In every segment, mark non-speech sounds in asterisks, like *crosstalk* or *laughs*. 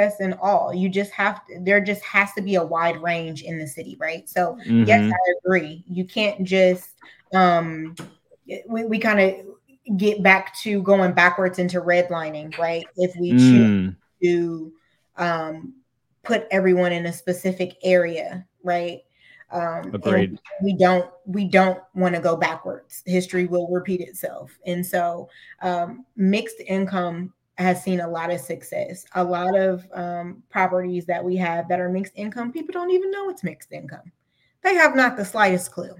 success in all. You just have to, there just has to be a wide range in the city, right? So mm-hmm. yes, I agree. You can't just um we, we kind of get back to going backwards into redlining, right? If we choose mm. to um put everyone in a specific area, right? Um, Agreed. We don't we don't want to go backwards. History will repeat itself, and so um, mixed income has seen a lot of success. A lot of um, properties that we have that are mixed income, people don't even know it's mixed income. They have not the slightest clue.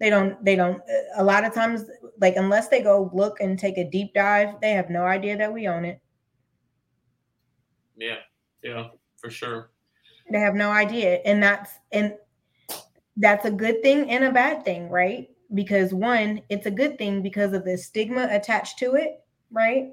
They don't. They don't. A lot of times, like unless they go look and take a deep dive, they have no idea that we own it. Yeah. Yeah. For sure. They have no idea. And that's and that's a good thing and a bad thing, right? Because one, it's a good thing because of the stigma attached to it, right?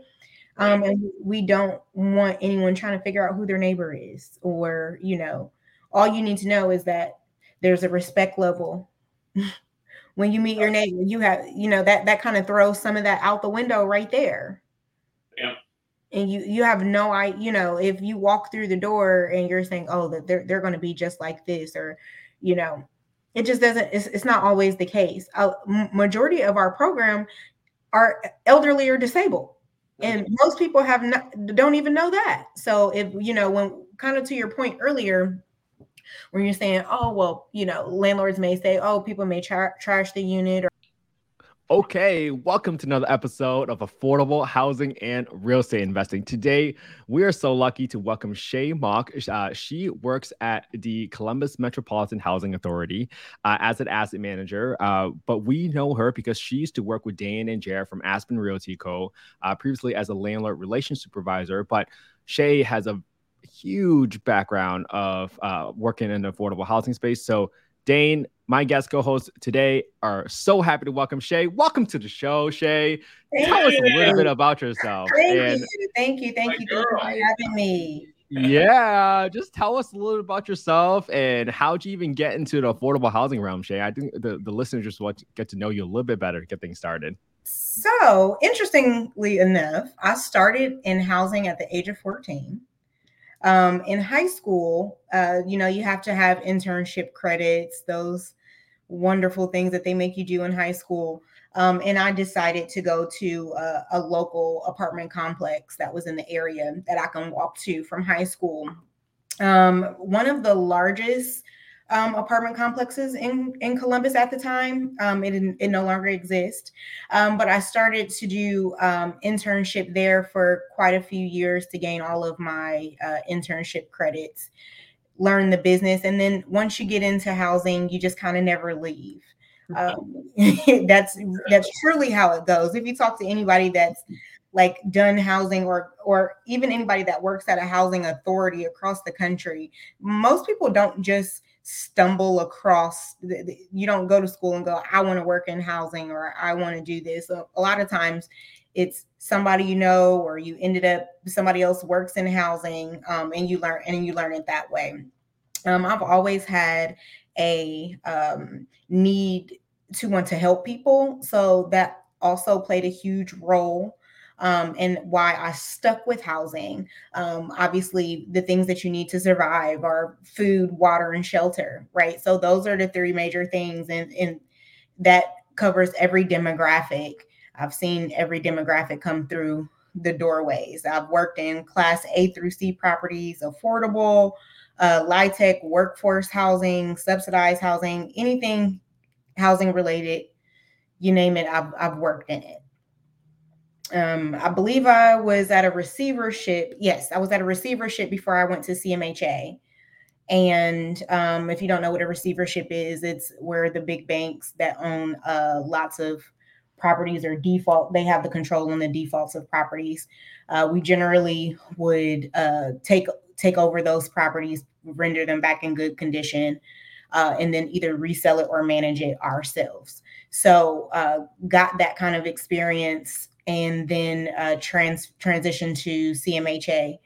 Um, and we don't want anyone trying to figure out who their neighbor is, or you know, all you need to know is that there's a respect level. *laughs* when you meet your neighbor, you have, you know, that that kind of throws some of that out the window right there. Yeah and you you have no i you know if you walk through the door and you're saying oh that they're, they're going to be just like this or you know it just doesn't it's, it's not always the case. A majority of our program are elderly or disabled and most people have not don't even know that. So if you know when kind of to your point earlier when you're saying oh well you know landlords may say oh people may tra- trash the unit Okay, welcome to another episode of Affordable Housing and Real Estate Investing. Today, we are so lucky to welcome Shay Mock. Uh, she works at the Columbus Metropolitan Housing Authority uh, as an asset manager, uh, but we know her because she used to work with Dan and Jared from Aspen Realty Co. Uh, previously as a landlord relations supervisor. But Shay has a huge background of uh, working in the affordable housing space. So Dane, my guest co-hosts today are so happy to welcome Shay. Welcome to the show, Shay. Thank Tell you. us a little bit about yourself. Thank and, you, thank you, thank you, thank for having me. Yeah, just tell us a little bit about yourself and how'd you even get into the affordable housing realm, Shay? I think the, the listeners just want to get to know you a little bit better to get things started. So, interestingly enough, I started in housing at the age of 14. Um, in high school, uh, you know, you have to have internship credits, those wonderful things that they make you do in high school. Um, and I decided to go to a, a, local apartment complex that was in the area that I can walk to from high school. Um, one of the largest um, apartment complexes in, in Columbus at the time. Um, it, it no longer exists. Um, but I started to do um, internship there for quite a few years to gain all of my uh, internship credits, learn the business. And then once you get into housing, you just kind of never leave. Um, *laughs* that's that's truly how it goes. If you talk to anybody that's like done housing or or even anybody that works at a housing authority across the country, most people don't just stumble across you don't go to school and go i want to work in housing or i want to do this. A, a lot of times it's somebody you know or you ended up somebody else works in housing um, and you learn and you learn it that way. Um, i've always had a um, need to want to help people so that also played a huge role um, and why I stuck with housing. Um, obviously, the things that you need to survive are food, water, and shelter, right? So those are the three major things, and, and that covers every demographic. I've seen every demographic come through the doorways. I've worked in class A through C properties, affordable, uh, LIHTC, workforce housing, subsidized housing, anything housing related, you name it, I've, I've worked in it um, I believe I was at a receivership. Yes, I was at a receivership before I went to CMHA. And um, if you don't know what a receivership is, it's where the big banks that own uh, lots of properties or default, they have the control on the defaults of properties. Uh, we generally would uh, take take over those properties, render them back in good condition, uh, and then either resell it or manage it ourselves. So uh, got that kind of experience and then uh, trans transitioned to CMHA.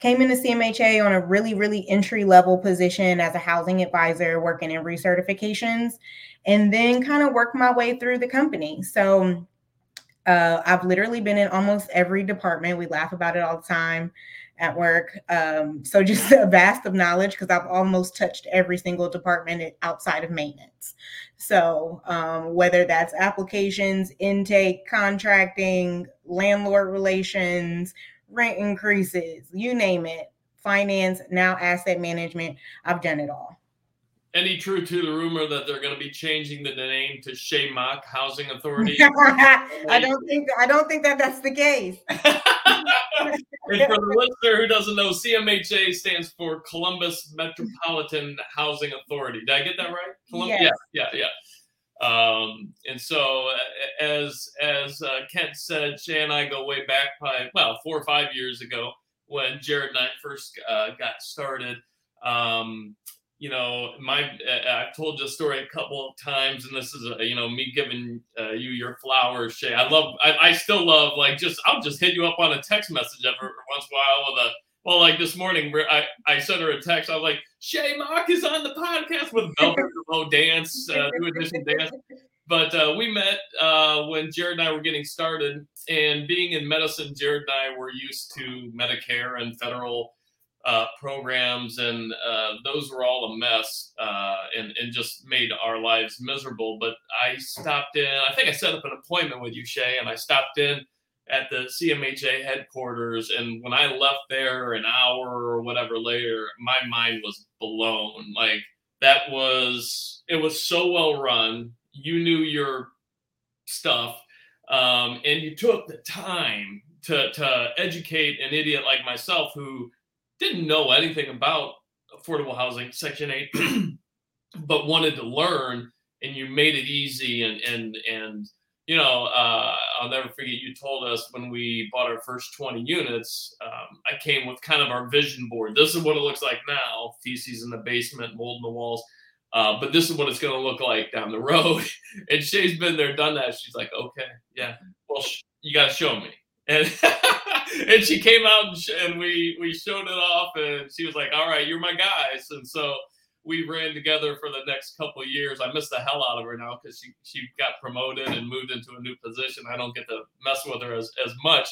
Came into CMHA on a really, really entry level position as a housing advisor, working in recertifications, and then kind of worked my way through the company. So uh, I've literally been in almost every department. We laugh about it all the time. At work. Um, so just *laughs* a vast of knowledge because I've almost touched every single department outside of maintenance. So um, whether that's applications, intake, contracting, landlord relations, rent increases, you name it, finance, now asset management, I've done it all any truth to the rumor that they're going to be changing the name to Mock Housing Authority? *laughs* I don't think I don't think that that's the case. *laughs* and for the listener who doesn't know, CMHA stands for Columbus Metropolitan Housing Authority. Did I get that right? Colum- yes. Yeah, yeah, yeah. Um, and so, as as uh, Kent said, Shay and I go way back, probably well four or five years ago when Jared and I first uh, got started. Um, you know, my uh, I've told this story a couple of times, and this is a, you know me giving uh, you your flowers, Shay. I love, I, I, still love like just I'll just hit you up on a text message every once in a while with a well, like this morning where I I sent her a text. I was like, Shay Mock is on the podcast with Velvet Remote Dance, uh, New Edition Dance. But uh, we met uh, when Jared and I were getting started, and being in medicine, Jared and I were used to Medicare and federal uh, programs, and uh, those were all a mess uh, and, and just made our lives miserable. But I stopped in, I think I set up an appointment with you, Shay, and I stopped in at the CMHA headquarters. And when I left there an hour or whatever later, my mind was blown. Like that was, it was so well run. You knew your stuff. Um, and you took the time to, to educate an idiot like myself who didn't know anything about affordable housing, Section 8, *clears throat* but wanted to learn, and you made it easy. And, and, and, you know, uh, I'll never forget you told us when we bought our first 20 units, um, I came with kind of our vision board. This is what it looks like now feces in the basement, mold in the walls. Uh, but this is what it's going to look like down the *laughs* road. and Shay's been there, done that. She's like, okay, yeah, well, sh- you got to show me. And *laughs* *laughs* and she came out and, sh- and we we showed it off, and she was like, "All right, you're my guys." And so we ran together for the next couple years. I miss the hell out of her now because she she got promoted and moved into a new position. I don't get to mess with her as as much.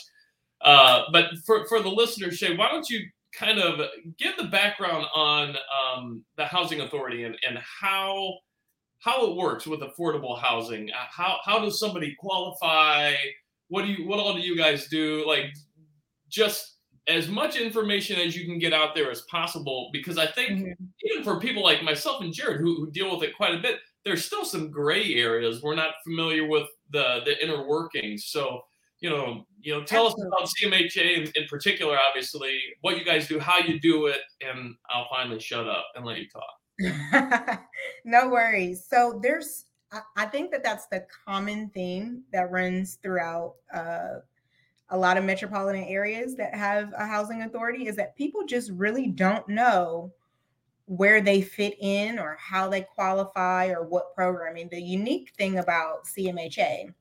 Uh, but for for the listeners, Shay, why don't you kind of give the background on um, the housing authority and and how how it works with affordable housing? How how does somebody qualify? What do you what all do you guys do? Like just as much information as you can get out there as possible because I think mm-hmm. even for people like myself and Jared who, who, deal with it quite a bit, there's still some gray areas. We're not familiar with the the inner workings. So, you know, you know, tell Absolutely. us about CMHA in, in, particular, obviously, what you guys do, how you do it, and I'll finally shut up and let you talk. *laughs* no worries. So there's I think that that's the common theme that runs throughout uh, a lot of metropolitan areas that have a housing authority is that people just really don't know where they fit in or how they qualify or what programming. The unique thing about CMHA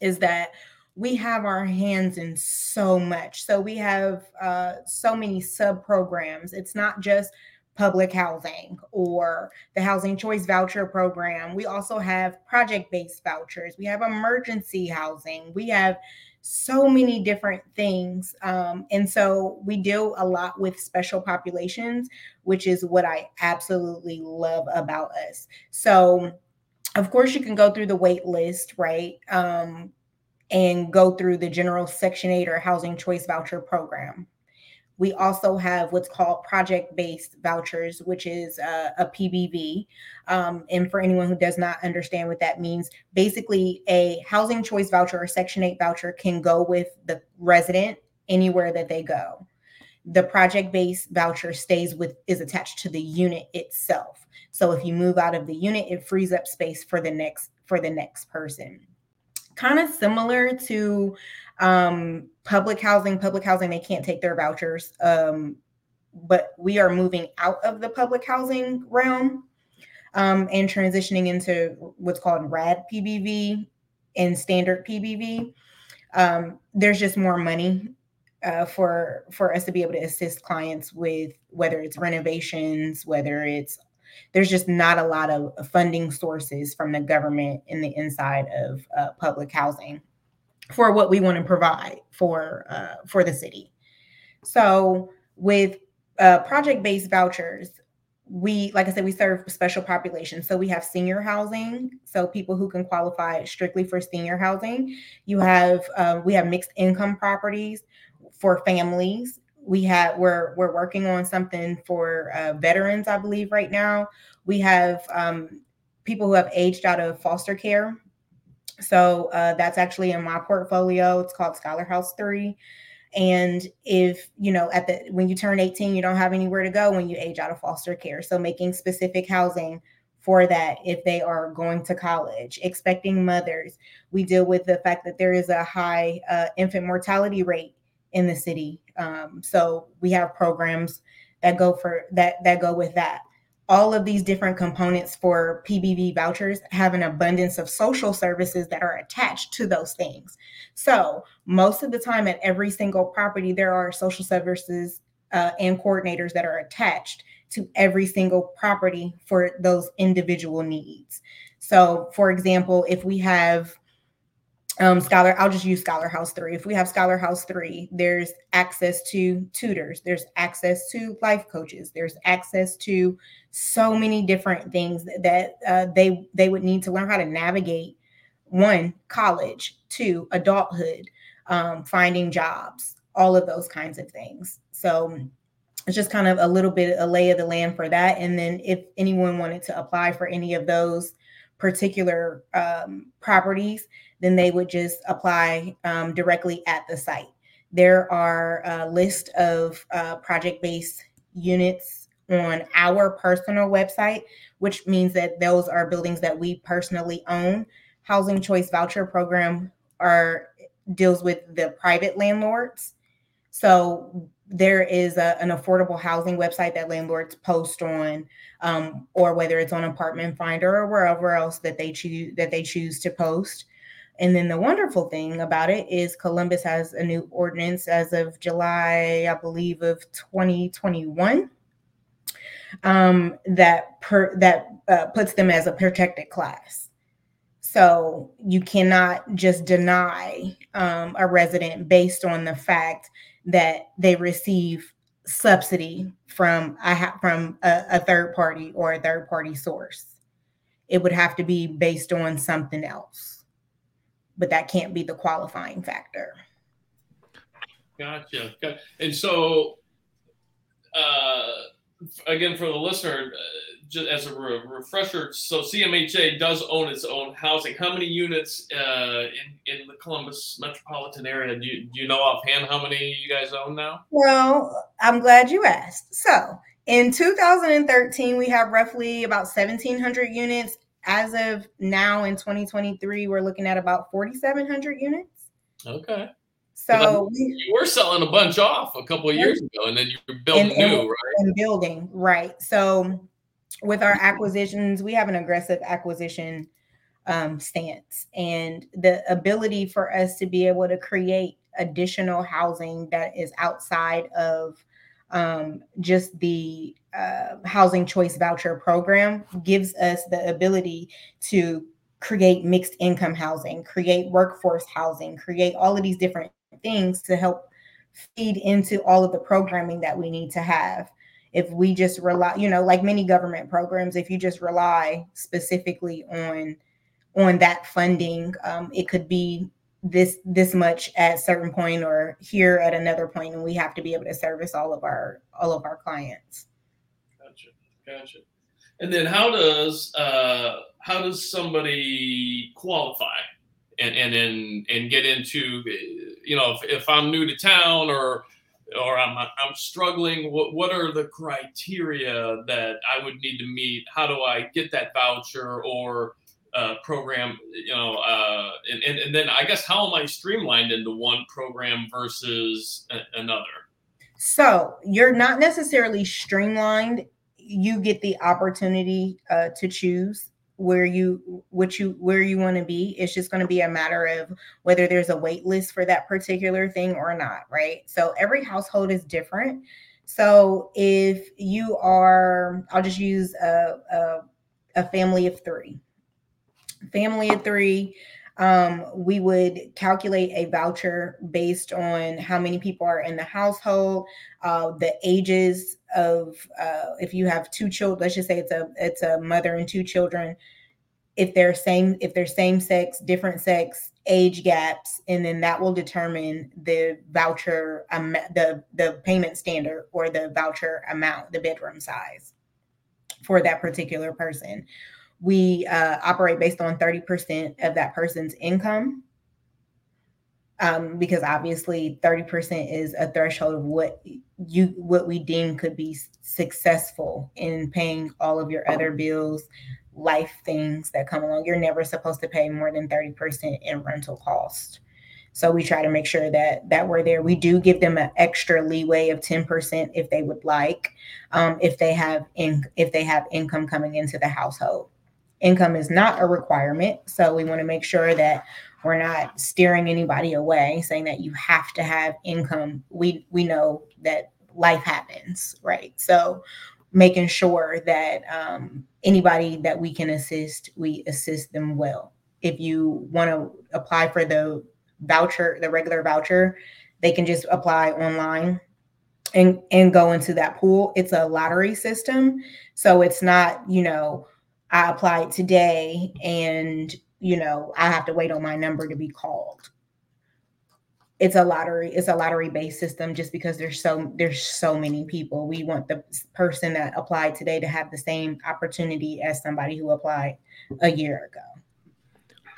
is that we have our hands in so much. So we have uh, so many sub programs. It's not just public housing or the housing choice voucher program. We also have project based vouchers. We have emergency housing. We have so many different things. Um, and so we deal a lot with special populations, which is what I absolutely love about us. So, of course, you can go through the wait list, right? Um, and go through the general Section 8 or Housing Choice Voucher Program. We also have what's called project based vouchers, which is uh, a PBV. Um, and for anyone who does not understand what that means, basically a housing choice voucher or Section 8 voucher can go with the resident anywhere that they go. The project based voucher stays with, is attached to the unit itself. So if you move out of the unit, it frees up space for the next for the next person kind of similar to um, public housing. Public housing, they can't take their vouchers. Um, but we are moving out of the public housing realm um, and transitioning into what's called RAD PBV and standard PBV. Um, there's just more money uh, for for us to be able to assist clients with whether it's renovations, whether it's there's just not a lot of funding sources from the government in the inside of uh, public housing for what we want to provide for uh, for the city. So with uh, project-based vouchers, we like I said, we serve special populations. So we have senior housing, so people who can qualify strictly for senior housing. You have uh, we have mixed income properties for families. We have we're we're working on something for uh, veterans, I believe, right now. We have um, people who have aged out of foster care. So uh, that's actually in my portfolio. It's called Scholar House Three. And if you know, at the when you turn 18, you don't have anywhere to go when you age out of foster care. So making specific housing for that if they are going to college, expecting mothers. We deal with the fact that there is a high uh, infant mortality rate in the city. Um, so we have programs that go for that that go with that all of these different components for PBV vouchers have an abundance of social services that are attached to those things. So, most of the time at every single property, there are social services uh, and coordinators that are attached to every single property for those individual needs. So, for example, if we have um, Scholar, I'll just use Scholar House 3. If we have Scholar House 3, there's access to tutors, there's access to life coaches, there's access to so many different things that uh, they they would need to learn how to navigate one college, two adulthood, um, finding jobs, all of those kinds of things. So it's just kind of a little bit a lay of the land for that. And then if anyone wanted to apply for any of those particular um, properties, then they would just apply um, directly at the site. There are a list of uh, project based units on our personal website, which means that those are buildings that we personally own. Housing Choice Voucher Program are deals with the private landlords. So there is a, an affordable housing website that landlords post on, um, or whether it's on Apartment Finder or wherever else that they choose that they choose to post. And then the wonderful thing about it is Columbus has a new ordinance as of July, I believe, of 2021 um, that per, that uh, puts them as a protected class. So you cannot just deny um, a resident based on the fact that they receive subsidy from a, from a, a third party or a third party source. It would have to be based on something else, but that can't be the qualifying factor. Gotcha. And so, uh, again for the listener, uh, just as a re- refresher, so CMHA does own its own housing. How many units uh, in in the Columbus metropolitan area do you, do you know offhand? How many you guys own now? Well, I'm glad you asked. So in 2013, we have roughly about 1,700 units. As of now, in 2023, we're looking at about 4,700 units. Okay. So we, you were selling a bunch off a couple of years ago, and then you're building and, new, right? And building, right? So with our acquisitions, we have an aggressive acquisition um, stance, and the ability for us to be able to create additional housing that is outside of um, just the uh, housing choice voucher program gives us the ability to create mixed income housing, create workforce housing, create all of these different things to help feed into all of the programming that we need to have. If we just rely, you know, like many government programs, if you just rely specifically on on that funding, um, it could be this this much at certain point or here at another point, and we have to be able to service all of our all of our clients. Gotcha. And then how does uh, how does somebody qualify and and and, and get into you know if, if i'm new to town or or i'm i'm struggling what what are the criteria that i would need to meet how do i get that voucher or uh, program you know uh, and, and, and then i guess how am i streamlined into one program versus a, another so you're not necessarily streamlined you get the opportunity uh, to choose where you what you where you want to be. It's just going to be a matter of whether there's a wait list for that particular thing or not right? So every household is different. So if you are i'll just use a, a, a family of three. Family of three um, we would calculate a voucher based on how many people are in the household, uh, the ages of uh, if you have two children. Let's just say it's a it's a mother and two children. If they're same if they're same sex, different sex, age gaps, and then that will determine the voucher um, the the payment standard or the voucher amount, the bedroom size for that particular person we uh, operate based on 30% of that person's income. Um, because obviously 30% is a threshold of what you what we deem could be successful in paying all of your other bills life things that come along. You're never supposed to pay more than 30% in rental cost. So we try to make sure that that we're there. We do give them an extra leeway of 10% if they would like um, if they have in if they have income coming into the household income is not a requirement. So we want to make sure that we're not steering anybody away, saying that you have to have income. We we know that life happens, right? So making sure that um, anybody that we can assist, we assist them well. If you want to apply for the voucher, the regular voucher, they can just apply online and and go into that pool. It's a lottery system, so it's not you know I applied today and, you know, I have to wait on my number to be called. It's a lottery, it's a lottery based system just because there's so there's so many people. We want the person that applied today to have the same opportunity as somebody who applied a year ago.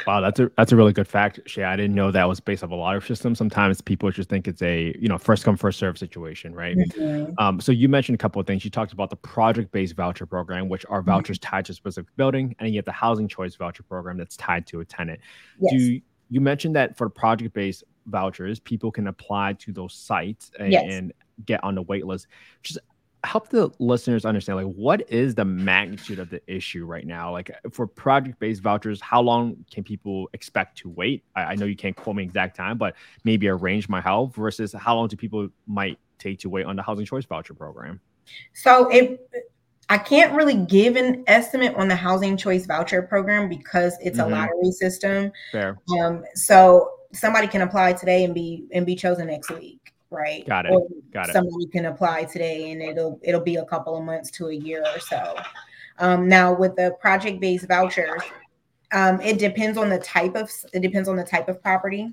Wow, that's a that's a really good fact, Shay. I didn't know that was based off a lottery system. Sometimes people just think it's a you know first come first serve situation, right? Mm-hmm. Um, so you mentioned a couple of things. You talked about the project based voucher program, which are mm-hmm. vouchers mm-hmm. tied to a specific building, and you have the housing choice voucher program that's tied to a tenant. Yes. Do you, you mentioned that for project based vouchers, people can apply to those sites and, yes. and get on the wait list. Just help the listeners understand like what is the magnitude of the issue right now? Like for project based vouchers how long can people expect to wait? I, I, know you can't quote me exact time but maybe a range might help versus how long do people might take to wait on the housing choice voucher program? So it i can't really give an estimate on the housing choice voucher program because it's mm-hmm. a lottery system. Fair. um so somebody can apply today and be and be chosen next week right? Got it. Or Got it. Somebody can apply today, and it'll it'll be a couple of months to a year or so. Um, now with the project-based vouchers, um, it depends on the type of it depends on the type of property.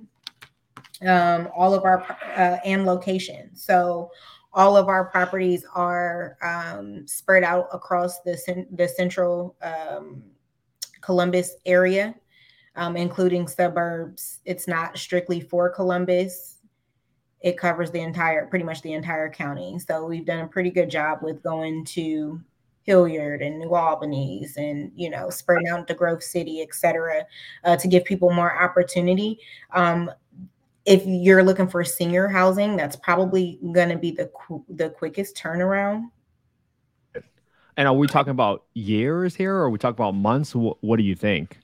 Um, all of our uh, and location. So all of our properties are um, spread out across the the central um, Columbus area, um, including suburbs. It's not strictly for Columbus it covers the entire, pretty much the entire county. So we've done a pretty good job with going to Hilliard and New Albany's and, you know, spreading out to Grove City, et cetera, uh, to give people more opportunity. Um, if you're looking for senior housing, that's probably going to be the the quickest turnaround. And are we talking about years here, or are we talking about months? What, what do you think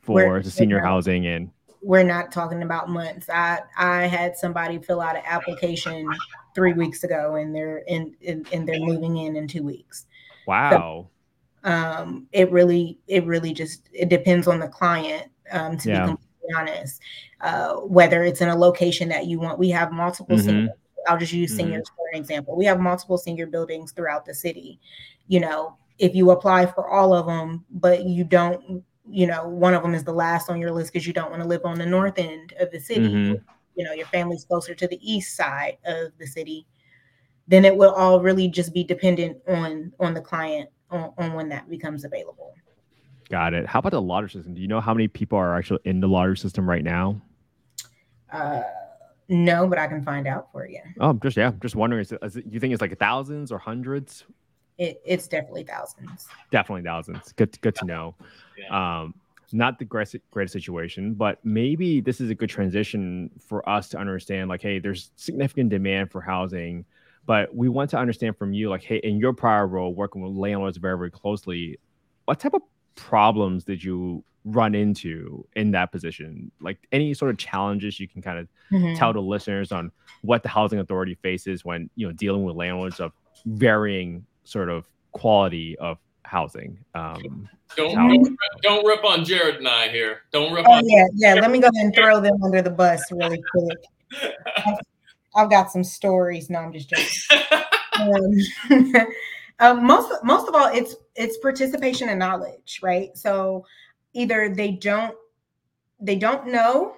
for We're, the senior housing and we're not talking about months. I I had somebody fill out an application three weeks ago, and they're in, in and they're moving in in two weeks. Wow. So, um, it really it really just it depends on the client. Um, to yeah. be completely honest, uh, whether it's in a location that you want, we have multiple. Mm-hmm. Senior, I'll just use seniors mm-hmm. for an example. We have multiple senior buildings throughout the city. You know, if you apply for all of them, but you don't you know, one of them is the last on your list because you don't want to live on the north end of the city. Mm-hmm. You know, your family's closer to the east side of the city. Then it will all really just be dependent on on the client on, on when that becomes available. Got it. How about the lottery system? Do you know how many people are actually in the lottery system right now? Uh, no, but I can find out for you. Oh, just yeah, just wondering. Is it, is it, you think it's like thousands or hundreds? It, it's definitely thousands. Definitely thousands. Good, good to know. Yeah. Um, not the greatest, greatest situation, but maybe this is a good transition for us to understand. Like, hey, there's significant demand for housing, but we want to understand from you, like, hey, in your prior role, working with landlords very, very closely, what type of problems did you run into in that position? Like any sort of challenges you can kind of mm-hmm. tell the listeners on what the housing authority faces when you know dealing with landlords of varying sort of quality of housing. Um, don't, don't, don't rip on Jared and I here. Don't rip oh, on. Yeah, yeah. Let me go ahead and throw them under the bus really quick. I've, I've got some stories. No, I'm just joking. um, *laughs* um, most most of all, it's it's participation and knowledge, right? So either they don't they don't know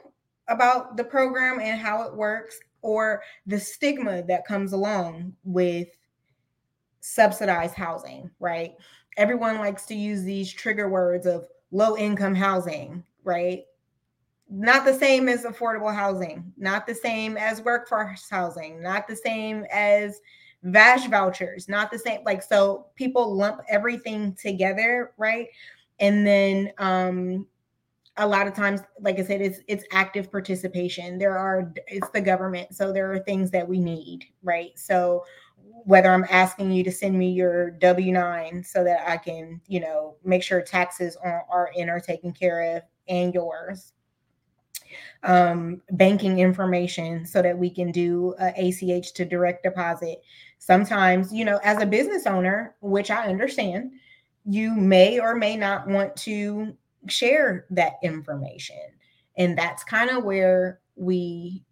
about the program and how it works, or the stigma that comes along with subsidized housing, right? Everyone likes to use these trigger words of low income housing, right? Not the same as affordable housing, not the same as workforce housing, not the same as VASH vouchers, not the same. Like, so people lump everything together, right? And then um, a lot of times, like I said, it's it's active participation. There are it's the government, so there are things that we need, right? So whether I'm asking you to send me your W nine so that I can, you know, make sure taxes are, are in or taken care of, and yours. Um, banking information so that we can do ACH to direct deposit. Sometimes, you know, as a business owner, which I understand, you may or may not want to share that information and that's kind of where we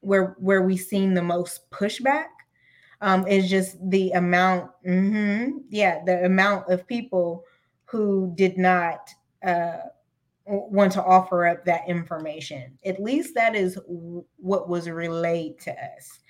where where we've seen the most pushback um, is just the amount mm-hmm, yeah the amount of people who did not uh, want to offer up that information at least that is what was relayed to us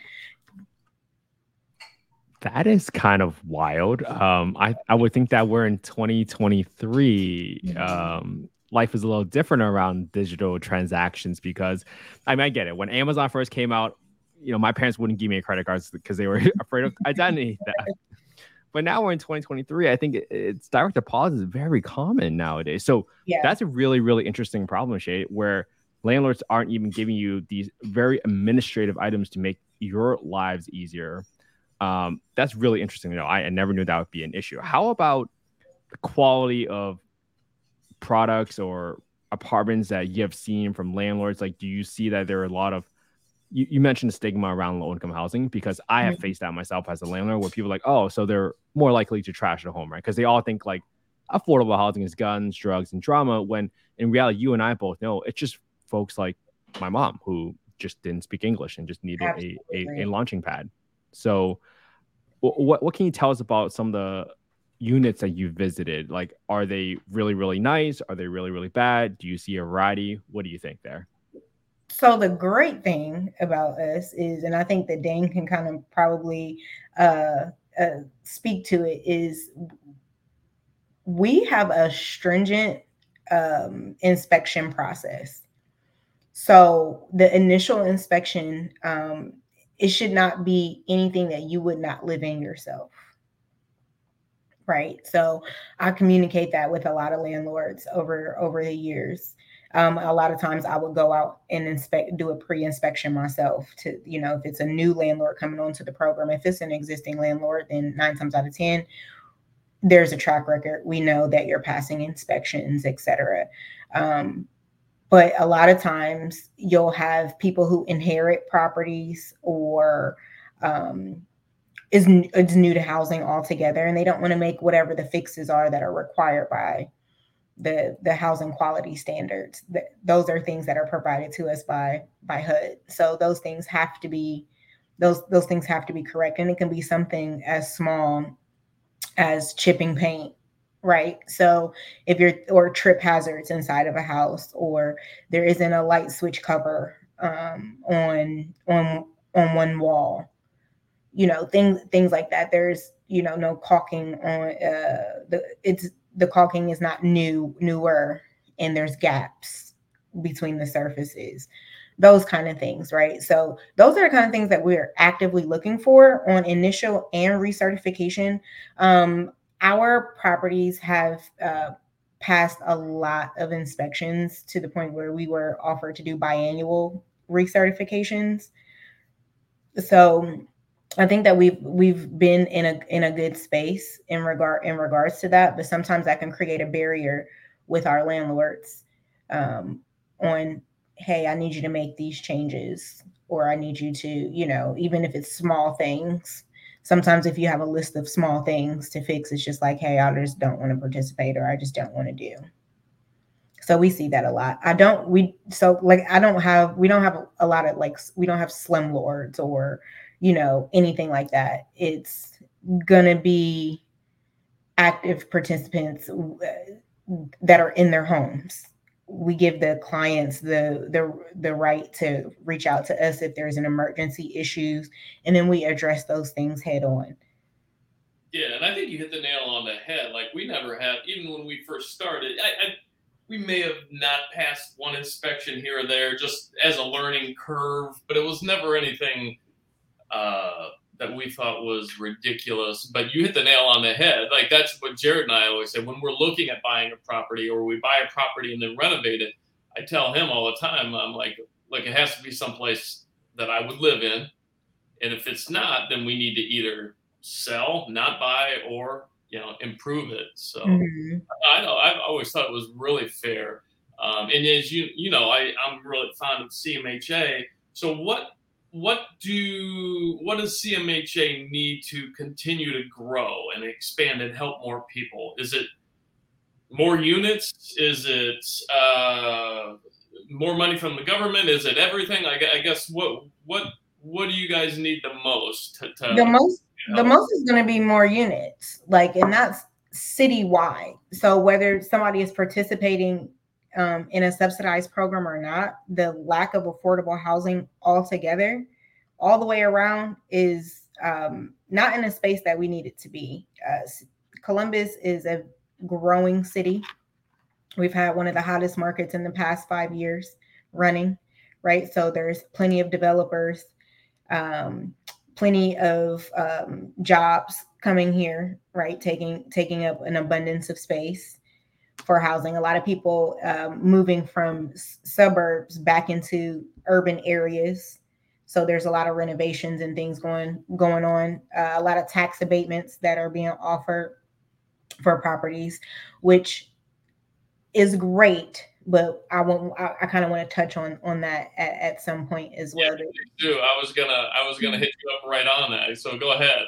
that is kind of wild. Um, I, I would think that we're in 2023. Mm-hmm. Um, life is a little different around digital transactions because I mean, I get it. When Amazon first came out, you know, my parents wouldn't give me a credit card because they were *laughs* afraid of identity *laughs* theft. But now we're in 2023. I think it's direct deposit is very common nowadays. So yeah. that's a really, really interesting problem, Shay, where landlords aren't even giving you these very administrative items to make your lives easier um, that's really interesting to know. I, I never knew that would be an issue. How about the quality of products or apartments that you have seen from landlords? Like, do you see that there are a lot of you, you mentioned the stigma around low income housing because I have mm-hmm. faced that myself as a landlord where people are like, oh, so they're more likely to trash the home, right? Because they all think like affordable housing is guns, drugs, and drama. When in reality, you and I both know it's just folks like my mom who just didn't speak English and just needed a, a, a launching pad. So, what what can you tell us about some of the units that you visited? Like, are they really really nice? Are they really really bad? Do you see a variety? What do you think there? So the great thing about us is, and I think that Dane can kind of probably uh, uh, speak to it, is we have a stringent um, inspection process. So the initial inspection um, it should not be anything that you would not live in yourself. Right? So i communicate that with a lot of landlords over over the years um, a lot of times i would go out and inspect do a pre-inspection myself to you know if it's a new landlord coming onto the program if it's an existing landlord then nine times out of ten there's a track record. We know that you're passing inspections etc um, but a lot of times you'll have people who inherit properties or um, is it's new to housing altogether and they don't want to make whatever the fixes are that are required by the the housing quality standards that those are things that are provided to us by by HUD so those things have to be those those things have to be correct and it can be something as small as chipping paint right? So if you're or trip hazards inside of a house, or there isn't a light switch cover um, on on on one wall, you know, things things like that. There's you know no caulking on uh, the it's the caulking is not new newer, and there's gaps between the surfaces those kind of things, right? So those are the kind of things that we're actively looking for on initial and recertification. Um, our properties have uh, passed a lot of inspections to the point where we were offered to do biannual recertifications. So I think that we've we've been in a in a good space in regard in regards to that, but sometimes that can create a barrier with our landlords um, on hey, I need you to make these changes, or I need you to, you know, even if it's small things, sometimes if you have a list of small things to fix, it's just like, hey, I just don't want to participate or I just don't want to do. So we see that a lot. I don't we so like I don't have we don't have a, lot of like we don't have slumlords or you know anything like that. It's gonna be active participants uh, that are in their homes. We give the clients the the the right to reach out to us if there's an emergency issues and then we address those things head on. Yeah and i think you hit the nail on the head. Like we never had even when we first started I, I we may have not passed one inspection here or there just as a learning curve but it was never anything uh that we thought was ridiculous. But you hit the nail on the head. Like that's what Jared and I always say when we're looking at buying a property or we buy a property and then renovate it. I tell him all the time, I'm like, like it has to be someplace that I would live in. And if it's not, then we need to either sell, not buy, or you know, improve it. So mm-hmm. I know I've always thought it was really fair. Um, and as you you know, I, I'm really fond of CMHA. So what what do what does CMHA need to continue to grow and expand and help more people? Is it more units? Is it uh, more money from the government? Is it everything? I, I, guess what what what do you guys need the most? To, to the most you know? the most is going to be more units, like, and that's citywide. So whether somebody is participating um, in a subsidized program or not, the lack of affordable housing altogether, all the way around, is um, not in a space that we need it to be. Uh, Columbus is a growing city. We've had one of the hottest markets in the past five years running, right? So there's plenty of developers, um, plenty of um, jobs coming here, right? Taking taking up an abundance of space for housing. A lot of people um, moving from s- suburbs back into urban areas. So there's a lot of renovations and things going going on. Uh, a lot of tax abatements that are being offered for properties, which is great. But I want I, I kind of want to touch on on that at, at some point as well. Yeah, do. I was gonna I was gonna hit you up right on that. So go ahead.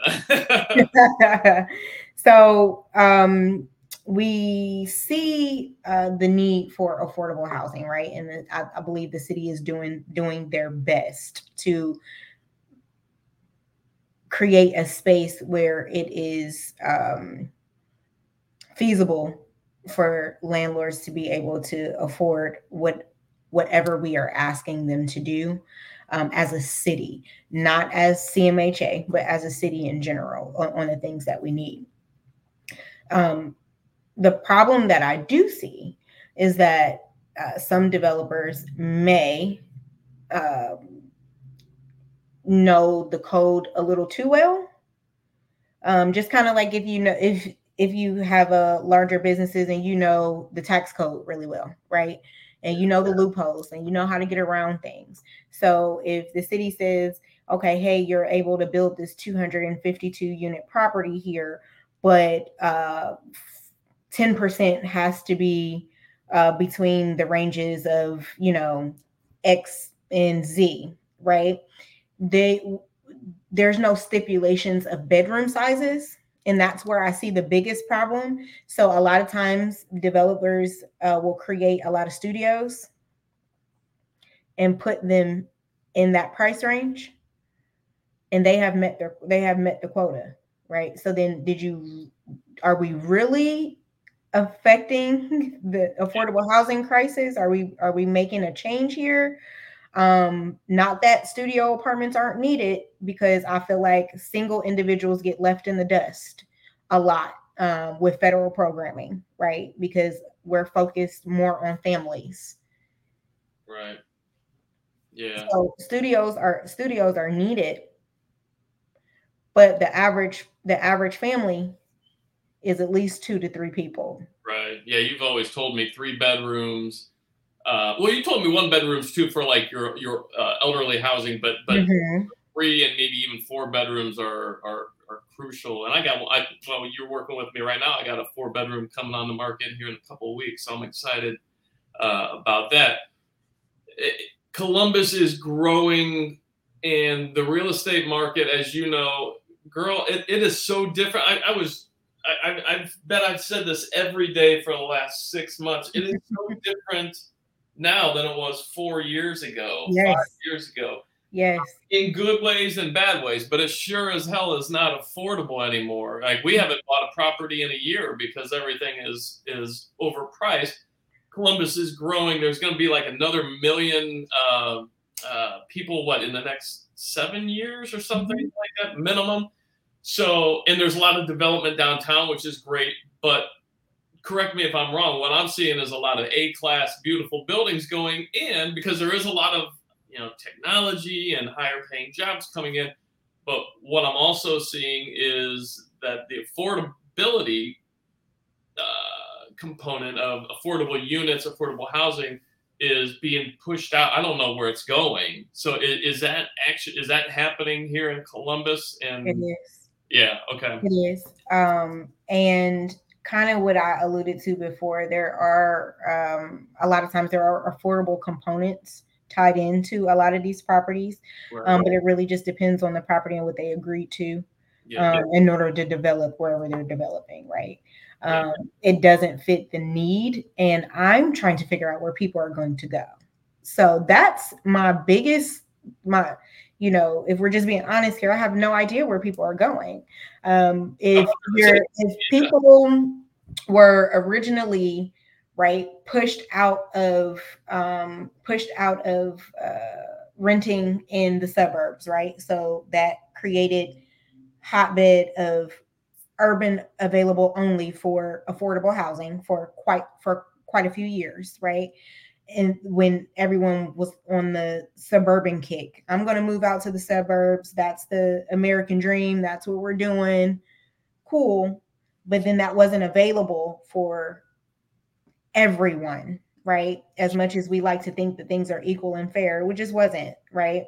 *laughs* *laughs* so um we see uh, the need for affordable housing, right? And I, I, believe the city is doing doing their best to create a space where it is um, feasible for landlords to be able to afford what whatever we are asking them to do um, as a city, not as CMHA, but as a city in general on, on the things that we need. Um, the problem that I do see is that uh, some developers may uh, know the code a little too well. Um, just kind of like if you know if if you have a larger businesses and you know the tax code really well, right? And you know the loopholes and you know how to get around things. So if the city says, okay, hey, you're able to build this 252 unit property here, but uh, 10% has to be uh, between the ranges of, you know, X and Z, right? They there's no stipulations of bedroom sizes and that's where i see the biggest problem so a lot of times developers uh, will create a lot of studios and put them in that price range and they have met their they have met the quota right so then did you are we really affecting the affordable housing crisis? Are we are we making a change here? Um, not that studio apartments aren't needed because I feel like single individuals get left in the dust a lot um, with federal programming, right? Because we're focused more on families. Right. Yeah. So studios are studios are needed, but the average the average family is at least two to three people. Right. Yeah, you've always told me three bedrooms. Uh, well, you told me one bedrooms too for like your your uh, elderly housing, but but mm-hmm. three and maybe even four bedrooms are are, are crucial. And I got I, well, you're working with me right now. I got a four bedroom coming on the market here in a couple of weeks, so I'm excited uh, about that. It, Columbus is growing, and the real estate market, as you know, girl, it, it is so different. I, I was, I, I, I bet I've said this every day for the last six months. It is so *laughs* different now than it was four years ago, Yes. five years ago, Yes. in good ways and bad ways. But it sure as hell is not affordable anymore. Like we haven't bought a property in a year because everything is is overpriced. Columbus is growing. There's going to be like another million uh, uh, people, what in the next seven years or something like that minimum. So, and there's a lot of development downtown, which is great. But correct me if I'm wrong. What I'm seeing is a lot of A class, beautiful buildings going in because there is a lot of you know technology and higher paying jobs coming in. But what I'm also seeing is that the affordability uh, component of affordable units, affordable housing is being pushed out. I don't know where it's going. So is, is that actually is that happening here in Columbus? And It is. Yeah, okay, It is. Um, and kind of what I alluded to before, there are um, a lot of times there are affordable components tied into a lot of these properties, Right. um, but it really just depends on the property and what they agree to yeah, um, in order to develop wherever they're developing, right? Yeah. Um, it doesn't fit the need, and I'm trying to figure out where people are going to go. So that's my biggest, my, you know, if we're just being honest here, I have no idea where people are going. Um, if you're, if people were originally right pushed out of um, pushed out of uh, renting in the suburbs, right? So that created hotbed of urban available only for affordable housing for quite for quite a few years, right? And when everyone was on the suburban kick, I'm going to move out to the suburbs. That's the American dream. That's what we're doing. Cool. But then that wasn't available for everyone, right? As much as we like to think that things are equal and fair, which just wasn't, right?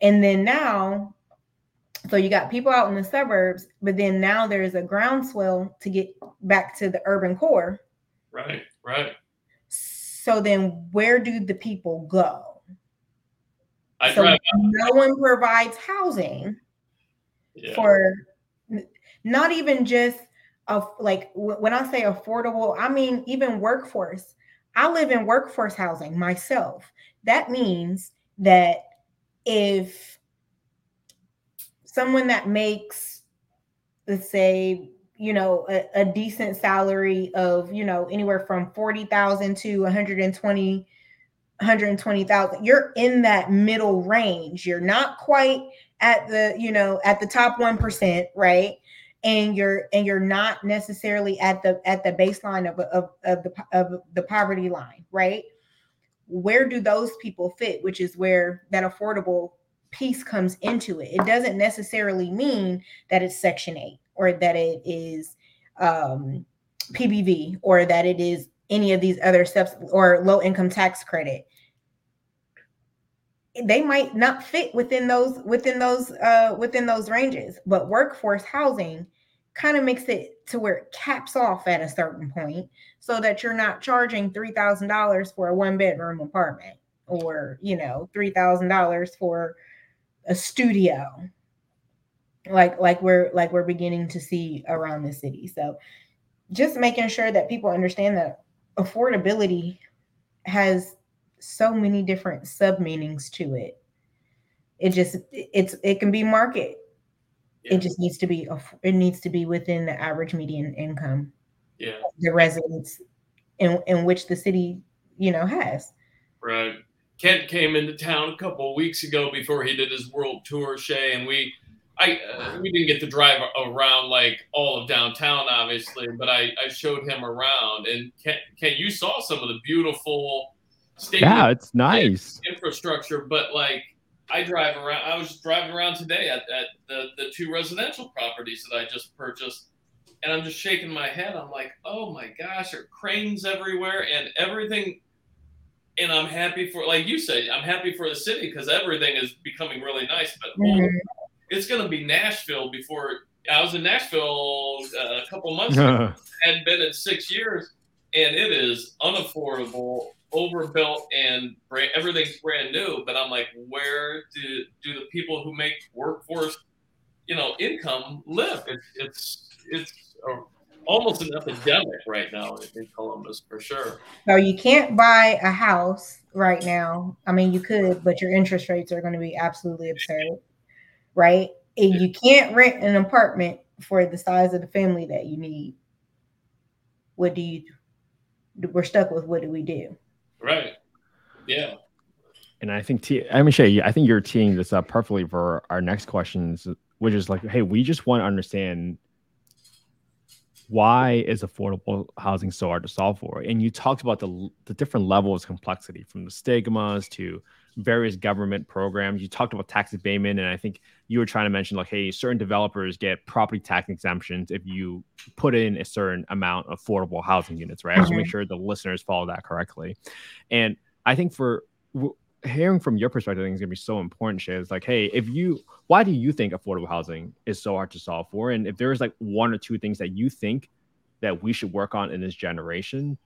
And then now so you got people out in the suburbs, but then now there's a groundswell to get back to the urban core. right, right. So then where do the people go? I so drive. no one provides housing Yeah, for not even just of like when I say affordable, I mean even workforce. I live in workforce housing myself. That means that if someone that makes let's say you know a, a decent salary of you know anywhere from 40,000 to 120 120,000 you're in that middle range. You're not quite at the you know at the top 1% right? And you're and you're not necessarily at the at the baseline of of, of the of the poverty line right? Where do those people fit which is where that affordable piece comes into it? It doesn't necessarily mean that it's section 8 or that it is um pbv or that it is any of these other steps or low income tax credit. They might not fit within those within those uh within those ranges but workforce housing kind of makes it to where it caps off at a certain point so that you're not charging $3000 for a one bedroom apartment or you know $3000 for a studio like like we're like we're beginning to see around the city. So just making sure that people understand that affordability has so many different sub meanings to it. It just it's it can be market. Yeah. it just needs to be it needs to be within the average median income yeah, the residents in in which the city you know has. Right. Kent came into town a couple of weeks ago before he did his world tour, Shay, and we, I, uh, we didn't get to drive around like all of downtown, obviously, but I, I showed him around, and Kent, Kent, you saw some of the beautiful state Yeah, it's nice. infrastructure, but like I drive around. I was driving around today at, at the the two residential properties that I just purchased, and I'm just shaking my head. I'm like, oh my gosh, there are cranes everywhere and everything. And I'm happy for, like you said, I'm happy for the city because everything is becoming really nice. But Mhm. It's going to be Nashville before. I was in Nashville uh, a couple months ago *laughs* hadn't been in six years, and it is unaffordable, overbuilt, and brand, everything's brand new. But I'm like, where do do the people who make workforce you know income live. It, it's it's almost an epidemic right now in Columbus for sure. So you can't buy a house right now. I mean, you could, but your interest rates are going to be absolutely absurd, right? And you can't rent an apartment for the size of the family that you need. What do you? We're stuck with what do we do? Right. Yeah. And I think T, I mean Shay, I think you're teeing this up perfectly for our next questions, which is like, hey, we just want to understand why is affordable housing so hard to solve for? And you talked about the the different levels of complexity, from the stigmas to various government programs. You talked about tax abatement, and I think you were trying to mention like, hey, certain developers get property tax exemptions if you put in a certain amount of affordable housing units, right? Mm-hmm. I to make sure the listeners follow that correctly. And I think for hearing from your perspective, I think is gonna be so important. Shay, is like, hey, if you, why do you think affordable housing is so hard to solve for? And if there's like one or two things that you think that we should work on in this generation,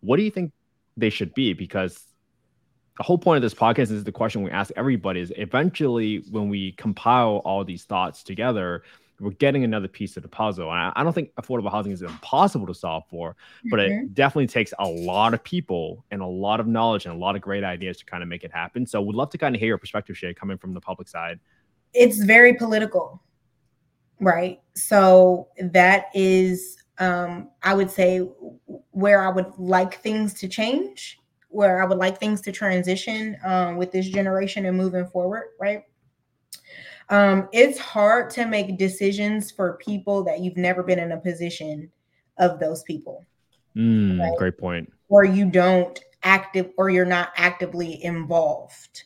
what do you think they should be? Because the whole point of this podcast is the question we ask everybody is eventually when we compile all these thoughts together we're getting another piece of the puzzle. And I, don't think affordable housing is impossible to solve for, but mm-hmm. it definitely takes a lot of people and a lot of knowledge and a lot of great ideas to kind of make it happen. So we'd love to kind of hear your perspective, Shay, coming from the public side. It's very political, right? So that is, um, I would say, where I would like things to change where I would like things to transition um, with this generation and moving forward, right? Um, it's hard to make decisions for people that you've never been in a position of those people. Mm, right? Great point. Or you don't active, or you're not actively involved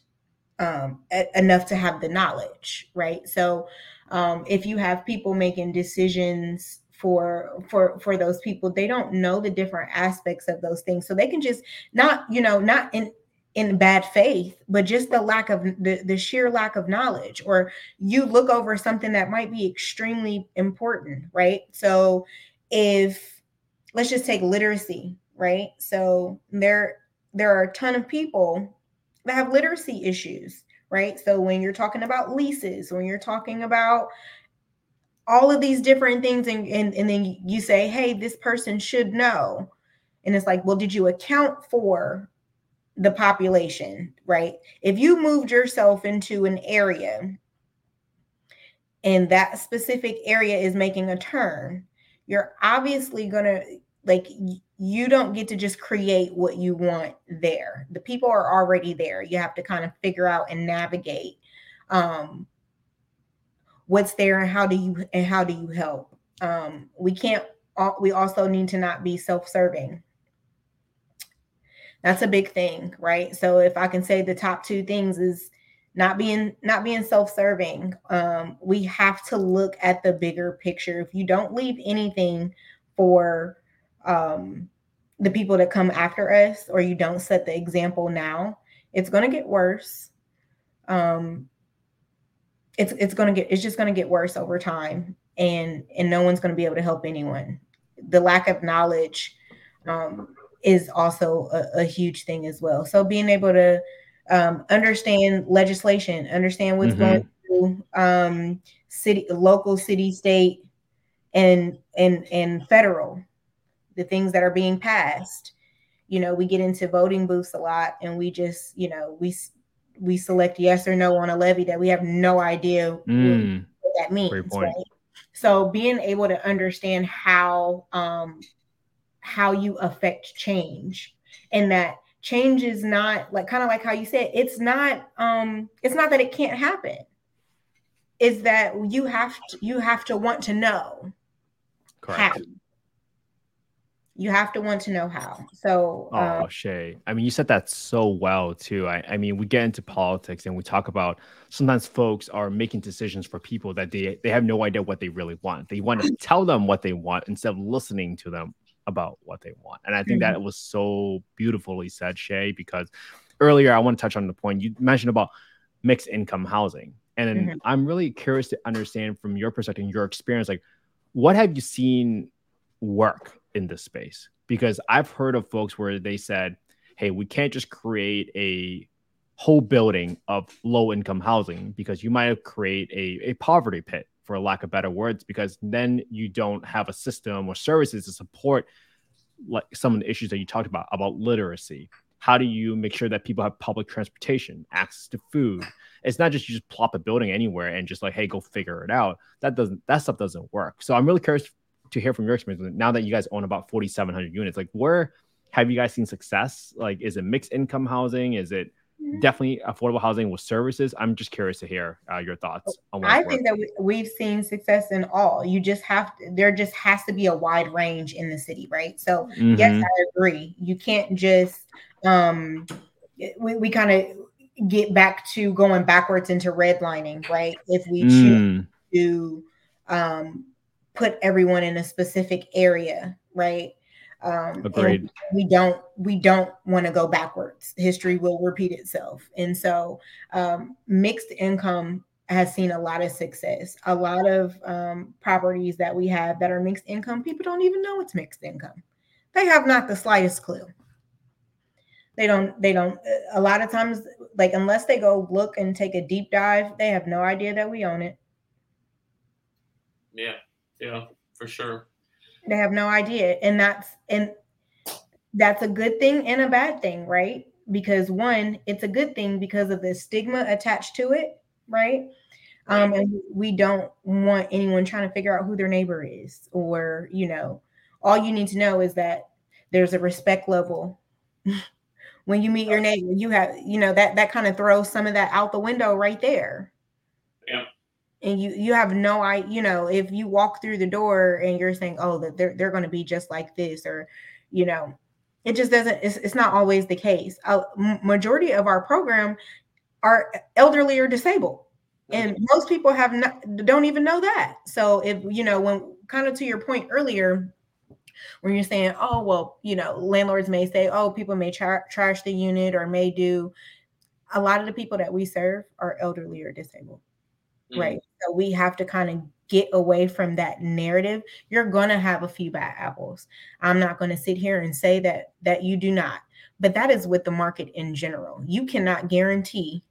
um, enough to have the knowledge, right? So, um, if you have people making decisions for for for those people. They don't know the different aspects of those things. So they can just not you know not in in bad faith but just the lack of the, the sheer lack of knowledge or you look over something that might be extremely important right? So if let's just take literacy right? So there there are a ton of people that have literacy issues right? So when you're talking about leases when you're talking about all of these different things and, and and then you say hey this person should know. And it's like well did you account for the population right? If you moved yourself into an area and that specific area is making a turn you're obviously going to like you don't get to just create what you want there. The people are already there. You have to kind of figure out and navigate um what's there and how do you and how do you help? Um, we can't we also need to not be self-serving. That's a big thing right? So if i can say the top two things is not being not being self-serving um, we have to look at the bigger picture. If you don't leave anything for um, the people that come after us or you don't set the example now it's going to get worse. Um, it's it's going to get it's just going to get worse over time and and no one's going to be able to help anyone. The lack of knowledge um, is also a, a, huge thing as well. So being able to um, understand legislation understand what's mm-hmm. going through um, city local city state and and and federal the things that are being passed. You know we get into voting booths a lot and we just you know we we select yes or no on a levy that we have no idea mm, what that means. Right? So being able to understand how um, how you affect change and that change is not like kind of like how you said it's not um it's not that it can't happen is that you have to you have to want to know Correct. how you have to want to know how. So, oh, um, Shay, I mean, you said that so well too. I, I mean, we get into politics and we talk about sometimes folks are making decisions for people that they they have no idea what they really want. They want to *laughs* tell them what they want instead of listening to them about what they want. And I think mm-hmm. that was so beautifully said, Shay, because earlier I want to touch on the point you mentioned about mixed income housing. And mm-hmm. I'm really curious to understand from your perspective, your experience, like what have you seen work in this space because I've heard of folks where they said, hey, we can't just create a whole building of low income housing because you might create a, a poverty pit for lack of better words, because then you don't have a system or services to support like some of the issues that you talked about about literacy. How do you make sure that people have public transportation, access to food? It's not just you just plop a building anywhere and just like, hey, go figure it out. That doesn't that stuff doesn't work. So I'm really curious to hear from your experience now that you guys own about 4,700 units. Like, where have you guys seen success? Like, is it mixed income housing? Is it mm-hmm. definitely affordable housing with services? I'm just curious to hear uh, your thoughts. On I think that we, have seen success in all. You just have to, there just has to be a wide range in the city, right? So, mm-hmm. yes, I agree. You can't just, um, we, we kind of get back to going backwards into redlining, right? If we mm. choose to um, put everyone in a specific area, right? Um, Agreed. We don't we don't want to go backwards. History will repeat itself, and so um, mixed income has seen a lot of success. A lot of um, properties that we have that are mixed income, people don't even know it's mixed income. They have not the slightest clue. They don't. They don't. A lot of times, like unless they go look and take a deep dive, they have no idea that we own it. Yeah. Yeah, for sure. They have no idea. And that's and that's a good thing and a bad thing, right? Because one, it's a good thing because of the stigma attached to it, right? Um, and we don't want anyone trying to figure out who their neighbor is, or you know, all you need to know is that there's a respect level. *laughs* when you meet your neighbor, you have, you know, that that kind of throws some of that out the window right there. And you you have no i you know if you walk through the door and you're saying oh that they're, they're going to be just like this or you know it just doesn't it's, it's not always the case. A majority of our program are elderly or disabled and most people have not don't even know that. So if you know when kind of to your point earlier when you're saying oh well you know landlords may say oh people may tra- trash the unit or may do a lot of the people that we serve are elderly or disabled mm-hmm. right? So we have to kind of get away from that narrative. You're going to have a few bad apples. I'm not going to sit here and say that that you do not. But that is with the market in general. You cannot guarantee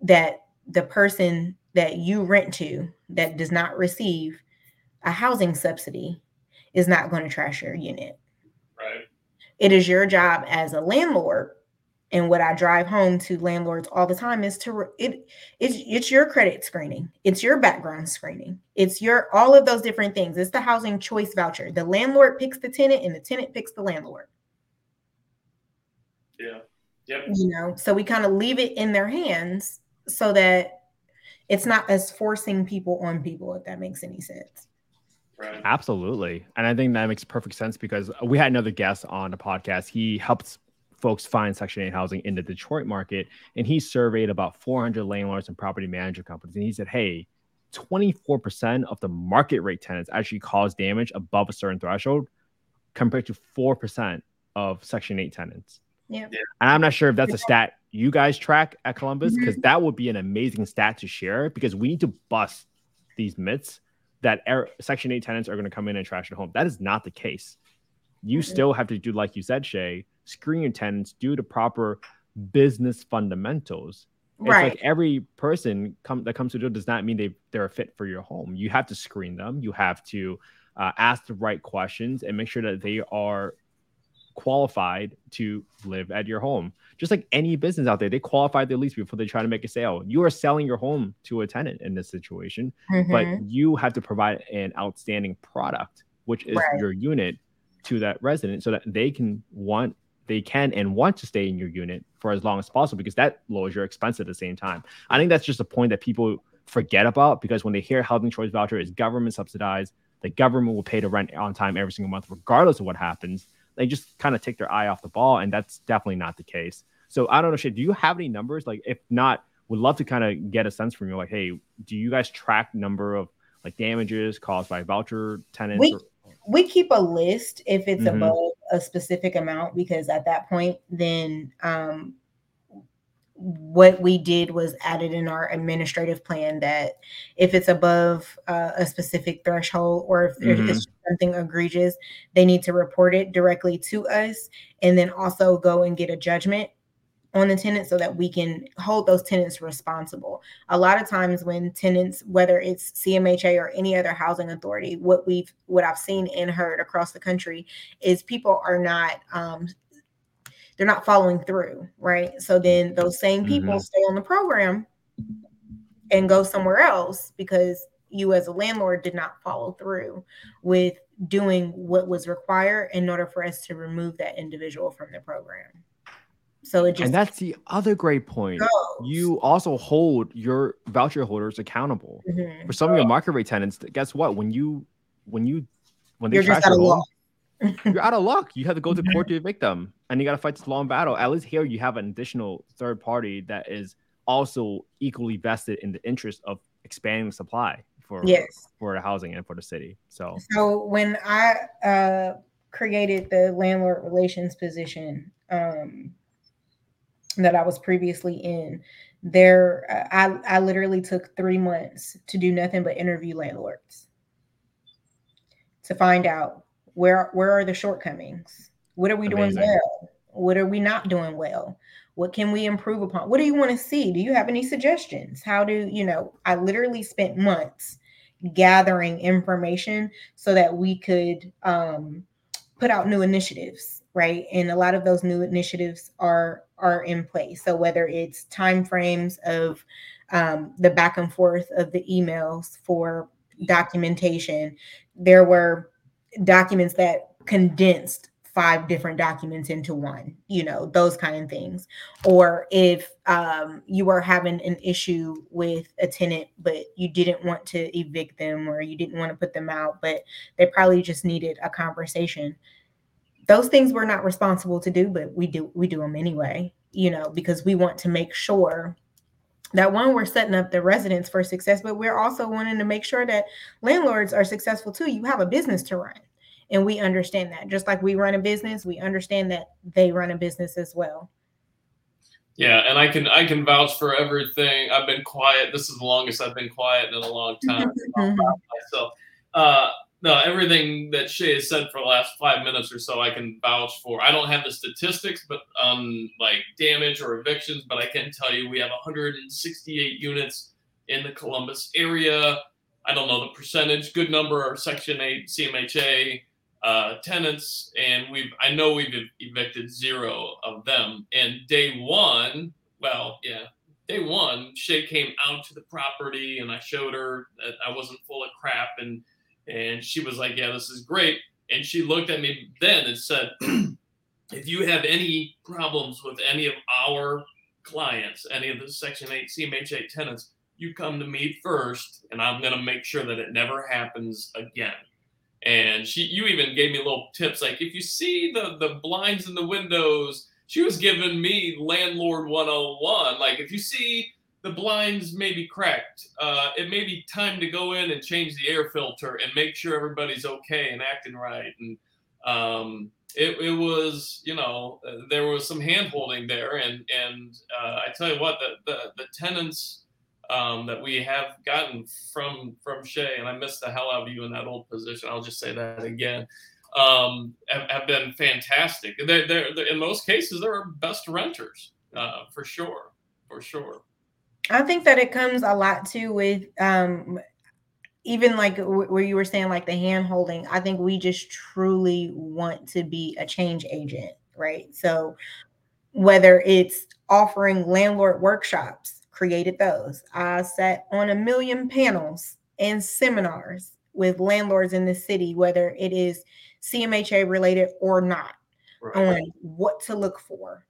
that the person that you rent to that does not receive a housing subsidy is not going to trash your unit. Right. It is your job as a landlord and what I drive home to landlords all the time is to it it's it's your credit screening, it's your background screening, it's your all of those different things. It's the housing choice voucher. The landlord picks the tenant and the tenant picks the landlord. Yeah. Yep. You know, so we kind of leave it in their hands so that it's not as forcing people on people, if that makes any sense. Right. Absolutely. And I think that makes perfect sense because we had another guest on the podcast. He helps folks find Section 8 housing in the Detroit market. And he surveyed about 400 landlords and property manager companies. And he said, hey, 24% of the market rate tenants actually cause damage above a certain threshold compared to 4% of Section 8 tenants. Yeah. And I'm not sure if that's a stat you guys track at Columbus because mm-hmm. that would be an amazing stat to share because we need to bust these myths that Section 8 tenants are going to come in and trash your home. That is not the case. You mm-hmm. still have to do, like you said, Shay, screen tenants do the proper business fundamentals. It's right. like every person come that comes to do does not mean they they're a fit for your home. You have to screen them. You have to uh, ask the right questions and make sure that they are qualified to live at your home. Just like any business out there, they qualify their lease before they try to make a sale. You are selling your home to a tenant in this situation, mm-hmm. but you have to provide an outstanding product, which is right. your unit, to that resident so that they can want they can and want to stay in your unit for as long as possible because that lowers your expense at the same time. I think that's just a point that people forget about because when they hear housing choice voucher is government subsidized, the government will pay the rent on time every single month, regardless of what happens. They just kind of take their eye off the ball, and that's definitely not the case. So I don't know, Shay, do you have any numbers? Like, if not, would love to kind of get a sense from you. Like, hey, do you guys track number of like damages caused by voucher tenants? We, or- we keep a list if it's mm-hmm. above a specific amount because at that point then um, what we did was added in our administrative plan that if it's above uh, a specific threshold or if mm-hmm. it's something egregious they need to report it directly to us and then also go and get a judgment on the tenants so that we can hold those tenants responsible. A lot of times when tenants, whether it's CMHA or any other housing authority, what we've what I've seen and heard across the country is people are not um, they're not following through, right? So then those same people mm-hmm. stay on the program and go somewhere else because you as a landlord did not follow through with doing what was required in order for us to remove that individual from the program. So it just and that's the other great point. Goes. You also hold your voucher holders accountable mm-hmm. for some of your market rate tenants. Guess what? When you when you when they you're trash your home, you're out of luck. You have to go to court *laughs* to evict them, and you got to fight this long battle. At least here, you have an additional third party that is also equally vested in the interest of expanding supply for yes for the housing and for the city. So so when I uh, created the landlord relations position um, that I was previously in, there I I literally took three months to do nothing but interview landlords to find out where where are the shortcomings, what are we Amazing. doing well, what are we not doing well what can we improve upon? What do you want to see? Do you have any suggestions? How do you know? I literally spent months gathering information so that we could um, put out new initiatives, right? And a lot of those new initiatives are are in place. So whether it's time frames of um, the back and forth of the emails for documentation, there were documents that condensed five different documents into one you know those kind of things or if um, you were having an issue with a tenant but you didn't want to evict them or you didn't want to put them out but they probably just needed a conversation those things we're not responsible to do but we do we do them anyway you know because we want to make sure that one we're setting up the residents for success but we're also wanting to make sure that landlords are successful too. You have a business to run and we understand that. Just like we run a business we understand that they run a business as well. Yeah and i can i can vouch for everything. I've been quiet. This is the longest i've been quiet in a long time. *laughs* Myself. Uh no everything that shay has said for the last five minutes or so i can vouch for. I don't have the statistics but um like damage or evictions but i can tell you we have 168 units in the columbus area. I don't know the percentage, good number are Section 8 CMHA uh, tenants, and we've I know we've evicted zero of them. And day one, well, yeah, day one, Shay came out to the property, and I showed her that I wasn't full of crap, and and she was like, "Yeah, this is great." And she looked at me then and said, *clears throat* "If you have any problems with any of our clients, any of the Section 8 CMHA tenants." You come to me first, and I'm going to make sure that it never happens again and she you even gave me little tips like if you see the the blinds in the windows she was giving me landlord 101 like if you see the blinds may be cracked uh, it may be time to go in and change the air filter and make sure everybody's okay and acting right and um, it, it was you know uh, there was some hand holding there and and uh, i tell you what the, the the tenants um, that we have gotten from from Shay, and I missed the hell out of you in that old position. I'll just say that again. Um, have, have, been fantastic. They're, they're, they're, in most cases, they're our best renters uh, for sure, for sure. I think that it comes a lot too with um, even like where you were saying like the hand holding. I think we just truly want to be a change agent, right? So whether it's offering landlord workshops created those. I sat on a million panels and seminars with landlords in the city, whether it is CMHA related or not, right. on what to look for.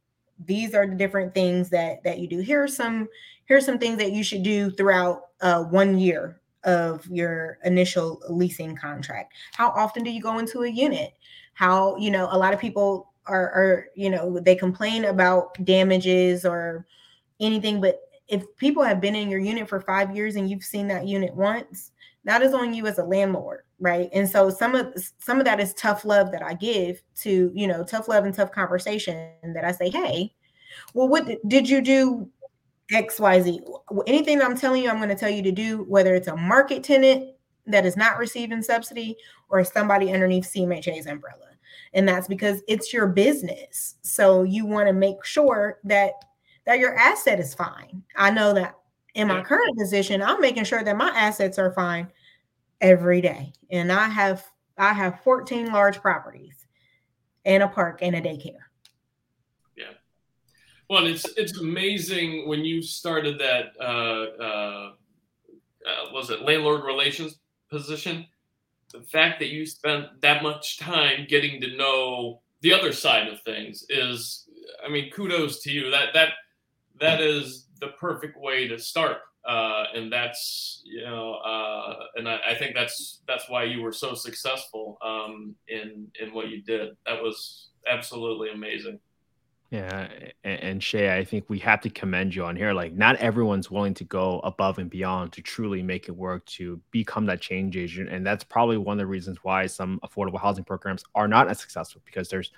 These are the different things that that you do. Here are some here are some things that you should do throughout uh, one year of your initial leasing contract. How often do you go into a unit? How you know a lot of people are, are you know they complain about damages or anything, but if people have been in your unit for five years and you've seen that unit once, that is on you as a landlord, right? And so some of some of that is tough love that I give to, you know, tough love and tough conversation that I say, hey, well, what did you do? XYZ. Anything I'm telling you, I'm going to tell you to do, whether it's a market tenant that is not receiving subsidy or somebody underneath CMHA's umbrella. And that's because it's your business. So you want to make sure that that your asset is fine. I know that in my current position, I'm making sure that my assets are fine every day. And I have I have 14 large properties and a park and a daycare. Well, it's it's amazing when you started that uh, uh, uh, was it landlord relations position. The fact that you spent that much time getting to know the other side of things is, I mean, kudos to you. That that that is the perfect way to start uh, and that's you know, uh, and I, I, think that's that's why you were so successful um, in in what you did. That was absolutely amazing. Yeah, and, Shay, I think we have to commend you on here. Like, not everyone's willing to go above and beyond to truly make it work to become that change agent, and that's probably one of the reasons why some affordable housing programs are not as successful because there's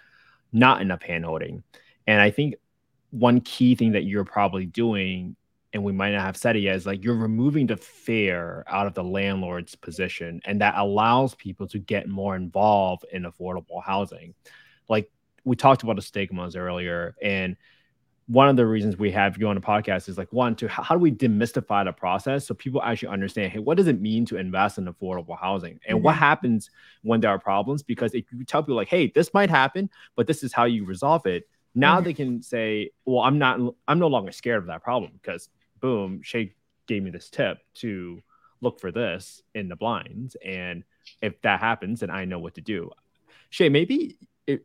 not enough handholding. And I think one key thing that you're probably doing and we might not have said it yet, is like you're removing the fear out of the landlord's position, and that allows people to get more involved in affordable housing. Like we talked about the stigmas earlier, and one of the reasons we have you on the podcast is like one to how do we demystify the process so people actually understand hey what does it mean to invest in affordable housing and mm-hmm. what happens when there are problems because if you tell people like hey this might happen but this is how you resolve it now mm-hmm. they can say well i'm not i'm no longer scared of that problem because boom, Shay gave me this tip to look for this in the blinds. And if that happens, then I know what to do. Shay, maybe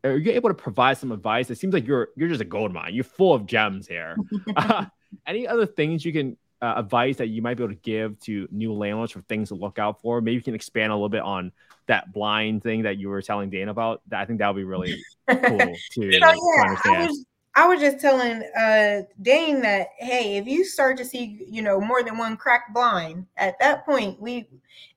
are you able to provide some advice? It seems like you're you're just a gold mine. You're full of gems here. *laughs* *laughs* uh, any other things you can uh, advice that you might be able to give to new landlords for things to look out for? Maybe you can expand a little bit on that blind thing that you were telling Dan about. I think that would be really *laughs* cool to, so, yeah, to understand. I was, I was just telling uh Dane that hey, if you start to see, you know, more than one cracked blind, at that point, we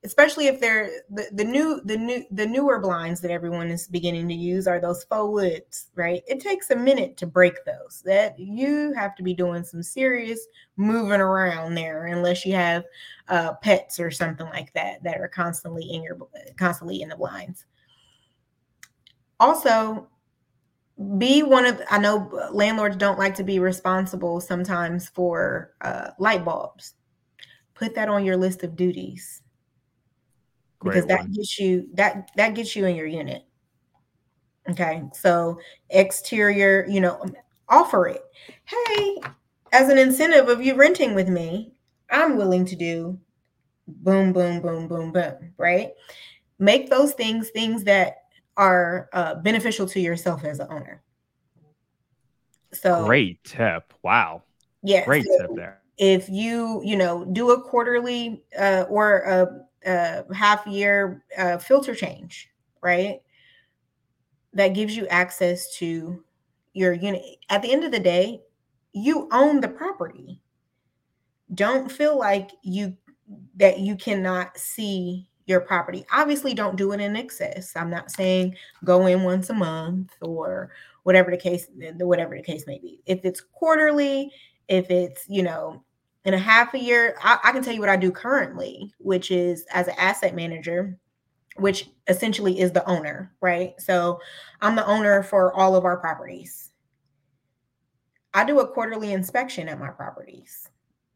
especially if they're the, the new the new the newer blinds that everyone is beginning to use are those faux woods, right? It takes a minute to break those. That you have to be doing some serious moving around there unless you have uh pets or something like that that are constantly in your constantly in the blinds. Also, be one of i know landlords don't like to be responsible sometimes for uh, light bulbs. Put that on your list of duties. Great because that one. gets you that that gets you in your unit. Okay so exterior you know offer it. Hey as an incentive of you renting with me i'm willing to do boom boom boom boom boom right? Make those things things that are uh, beneficial to yourself as an owner. So great tip. Wow. Yeah. Great so tip there. If you, you know, do a quarterly uh, or a, a half year uh, filter change, right? That gives you access to your unit. At the end of the day, you own the property. Don't feel like you that you cannot see your property. Obviously, don't do it in excess. I'm not saying go in once a month or whatever the case, whatever the case may be. If it's quarterly, if it's you know in a half a year, I, I can tell you what I do currently, which is as an asset manager, which essentially is the owner, right? So I'm the owner for all of our properties. I do a quarterly inspection at my properties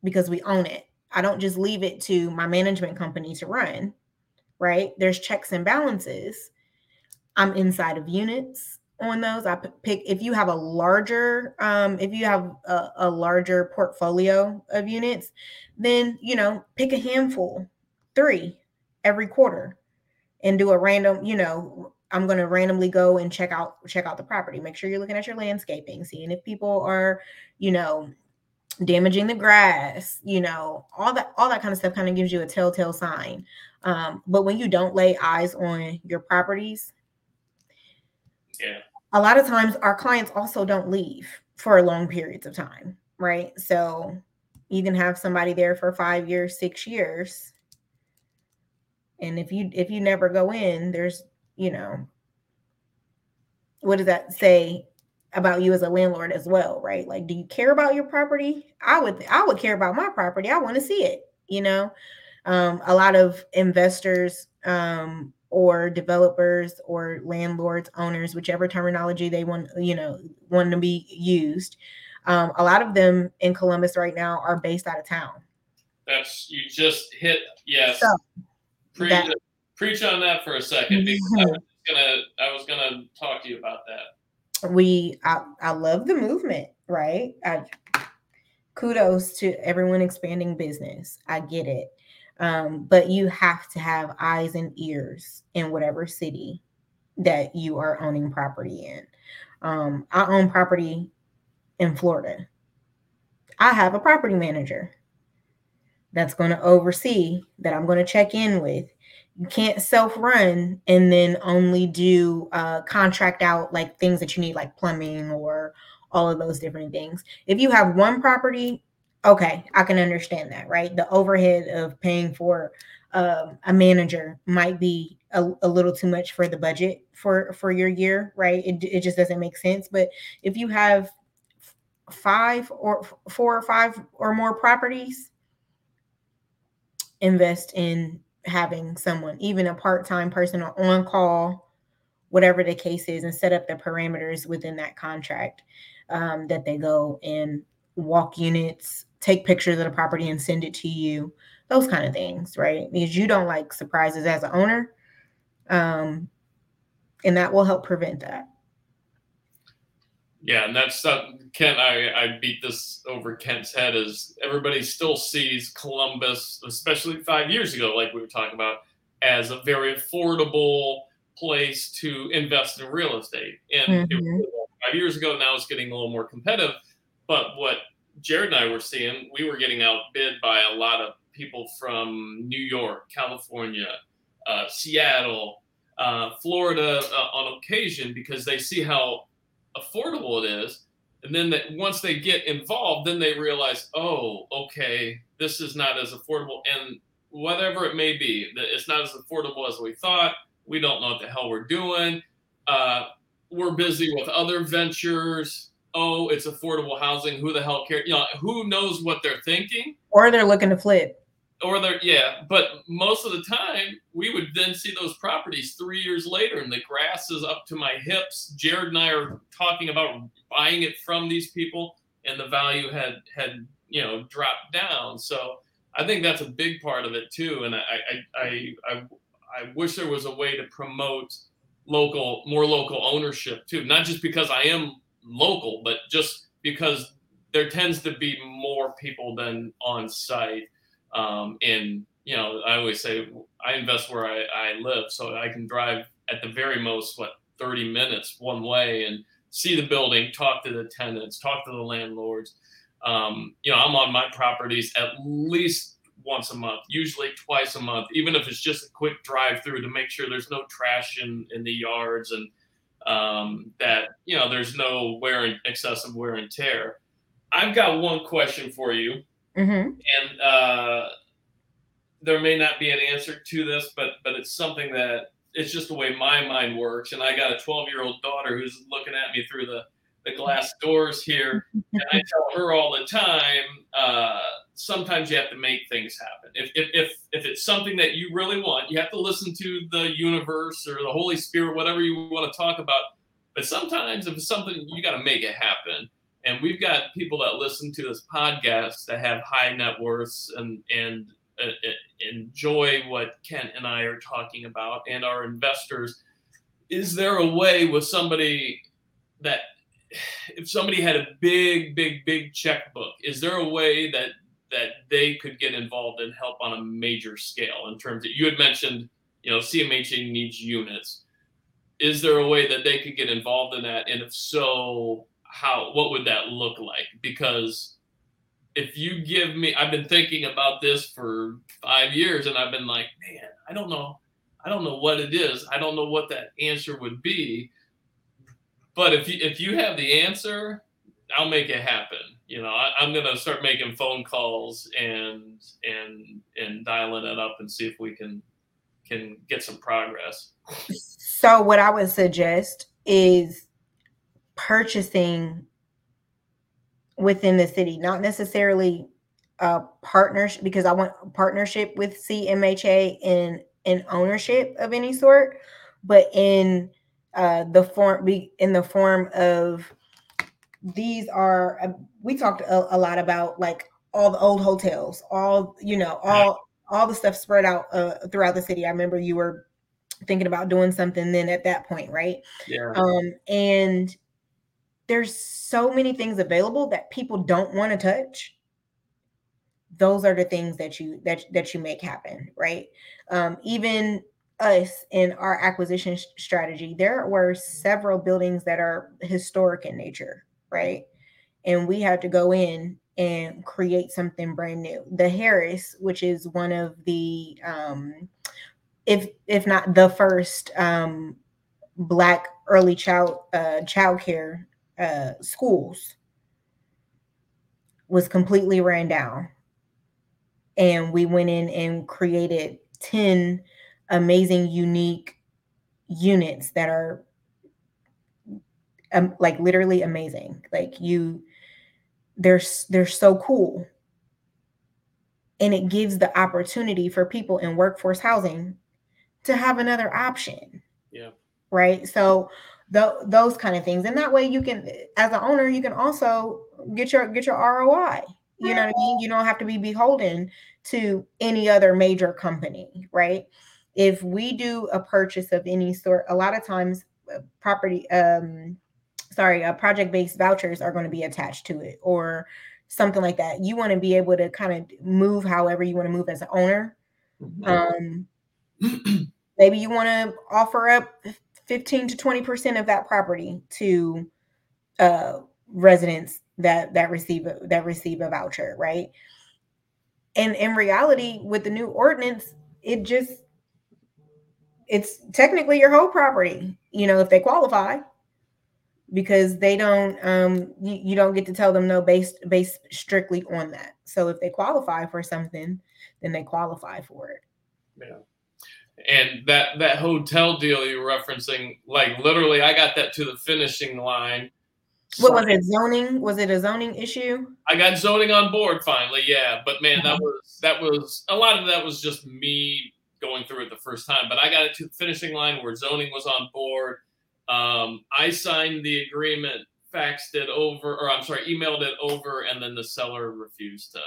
because we own it. I don't just leave it to my management company to run right? There's checks and balances. I'm inside of units on those. I pick if you have a larger, um, if you have a, a larger portfolio of units, then you know, pick a handful, three every quarter, and do a random, you know, I'm going to randomly go and check out check out the property. Make sure you're looking at your landscaping, seeing if people are, you know, damaging the grass, you know, all that all that kind of stuff kind of gives you a telltale sign. Um, but when you don't lay eyes on your properties, yeah, a lot of times our clients also don't leave for long periods of time, right? So you can have somebody there for five years, six years, and if you if you never go in, there's you know, what does that say? about you as a landlord as well, right? Like, do you care about your property? I would, I would care about my property. I want to see it. You know, um, a lot of investors um, or developers or landlords, owners, whichever terminology they want, you know, want to be used, Um, a lot of them in Columbus right now are based out of town. That's you just hit yes. So, preach, that- preach on that for a second because I was gonna I was gonna talk to you about that. we I, I love the movement right I, kudos to everyone expanding business i get it um, but you have to have eyes and ears in whatever city that you are owning property in. Um, i own property in florida. I have a property manager that's going to oversee that i'm going to check in with. You can't self-run and then only do uh, contract out like things that you need like plumbing or all of those different things. If you have one property okay i can understand that right? The overhead of paying for um, a manager might be a, a, little too much for the budget for for your year right? It, it just doesn't make sense but if you have five or four or five or more properties invest in having someone, even a part time person or on call, whatever the case is, and set up the parameters within that contract um, that they go and walk units, take pictures of the property and send it to you, those kind of things, right? Because you don't like surprises as an owner. Um, and that will help prevent that. Yeah, and that's uh, Kent. I, I beat this over Kent's head. Is everybody still sees Columbus, especially five years ago, like we were talking about, as a very affordable place to invest in real estate. And mm-hmm. five years ago, now it's getting a little more competitive. But what Jared and I were seeing, we were getting outbid by a lot of people from New York, California, uh, Seattle, uh, Florida uh, on occasion because they see how affordable it is. And then that once they get involved, then they realize, oh, okay, this is not as affordable. And whatever it may be, it's not as affordable as we thought. We don't know what the hell we're doing. Uh, we're busy with other ventures. Oh, it's affordable housing. Who the hell cares? You know, who knows what they're thinking? Or they're looking to flip or they're yeah but most of the time we would then see those properties three years later and the grass is up to my hips jared and i are talking about buying it from these people and the value had had you know dropped down so i think that's a big part of it too and i i i, I, I wish there was a way to promote local more local ownership too not just because i am local but just because there tends to be more people than on site um, and you know, I always say I invest where I, I live, so I can drive at the very most what 30 minutes one way and see the building, talk to the tenants, talk to the landlords. Um, you know, I'm on my properties at least once a month, usually twice a month, even if it's just a quick drive through to make sure there's no trash in, in the yards and um, that, you know, there's no wear and excessive wear and tear. I've got one question for you. Mm-hmm. And uh, there may not be an answer to this, but but it's something that it's just the way my mind works. And I got a 12 year old daughter who's looking at me through the the glass doors here, and I tell her all the time. Uh, sometimes you have to make things happen. If, if if if it's something that you really want, you have to listen to the universe or the Holy Spirit, whatever you want to talk about. But sometimes if it's something you got to make it happen and we've got people that listen to this podcast that have high net worths and and uh, uh, enjoy what Kent and I are talking about and our investors. Is there a way with somebody that if somebody had a big, big, big checkbook, is there a way that that they could get involved and help on a major scale in terms of you had mentioned, you know, CMHA needs units. Is there a way that they could get involved in that? And if so, how what would that look like because if you give me i've been thinking about this for five years and i've been like man i don't know i don't know what it is i don't know what that answer would be but if you if you have the answer i'll make it happen. You know I, i'm going to start making phone calls and and and dialing it up and see if we can can get some progress. So what i would suggest is purchasing within the city, not necessarily a partnership because I want partnership with CMHA in in ownership of any sort, but in uh, the form be in the form of these are uh, we talked a, a, lot about like all the old hotels all you know all all the stuff spread out uh, throughout the city. I remember you were thinking about doing something then at that point right? Yeah. Um and there's so many things available that people don't want to touch. Those are the things that you that that you make happen right? Um even us in our acquisition strategy there were several buildings that are historic in nature right? And we had to go in and create something brand new. The harris which is one of the um if if not the first um black early child uh child care uh schools was completely ran down. And we went in and created 10 amazing unique units that are um, like literally amazing. Like you they're they're so cool. And it gives the opportunity for people in workforce housing to have another option. Yeah. Right? So the, those kind of things. And that way you can as an owner you can also get your get your roi you know what I mean? You don't have to be beholden to any other major company, right? If we do a purchase of any sort, a lot of times uh, property, um, sorry, uh, project-based vouchers are going to be attached to it or something like that. You want to be able to kind of move however you want to move as an owner. Mm-hmm. Um, *clears throat* maybe you want to offer up 15 to 20% of that property to uh, residents that that receive a, that receive a voucher, right? And in reality, with the new ordinance, it just it's technically your whole property, you know, if they qualify, because they don't um you, you don't get to tell them no based based strictly on that. So if they qualify for something, then they qualify for it. Yeah and that that hotel deal you're referencing like literally i got that to the finishing line what was it? Zoning? Was it a zoning issue? I got zoning on board finally. Yeah, but man, that was that was a lot of that was just me going through it the first time. But I got it to the finishing line where zoning was on board. Um, I signed the agreement, faxed it over, or I'm sorry, emailed it over, and then the seller refused to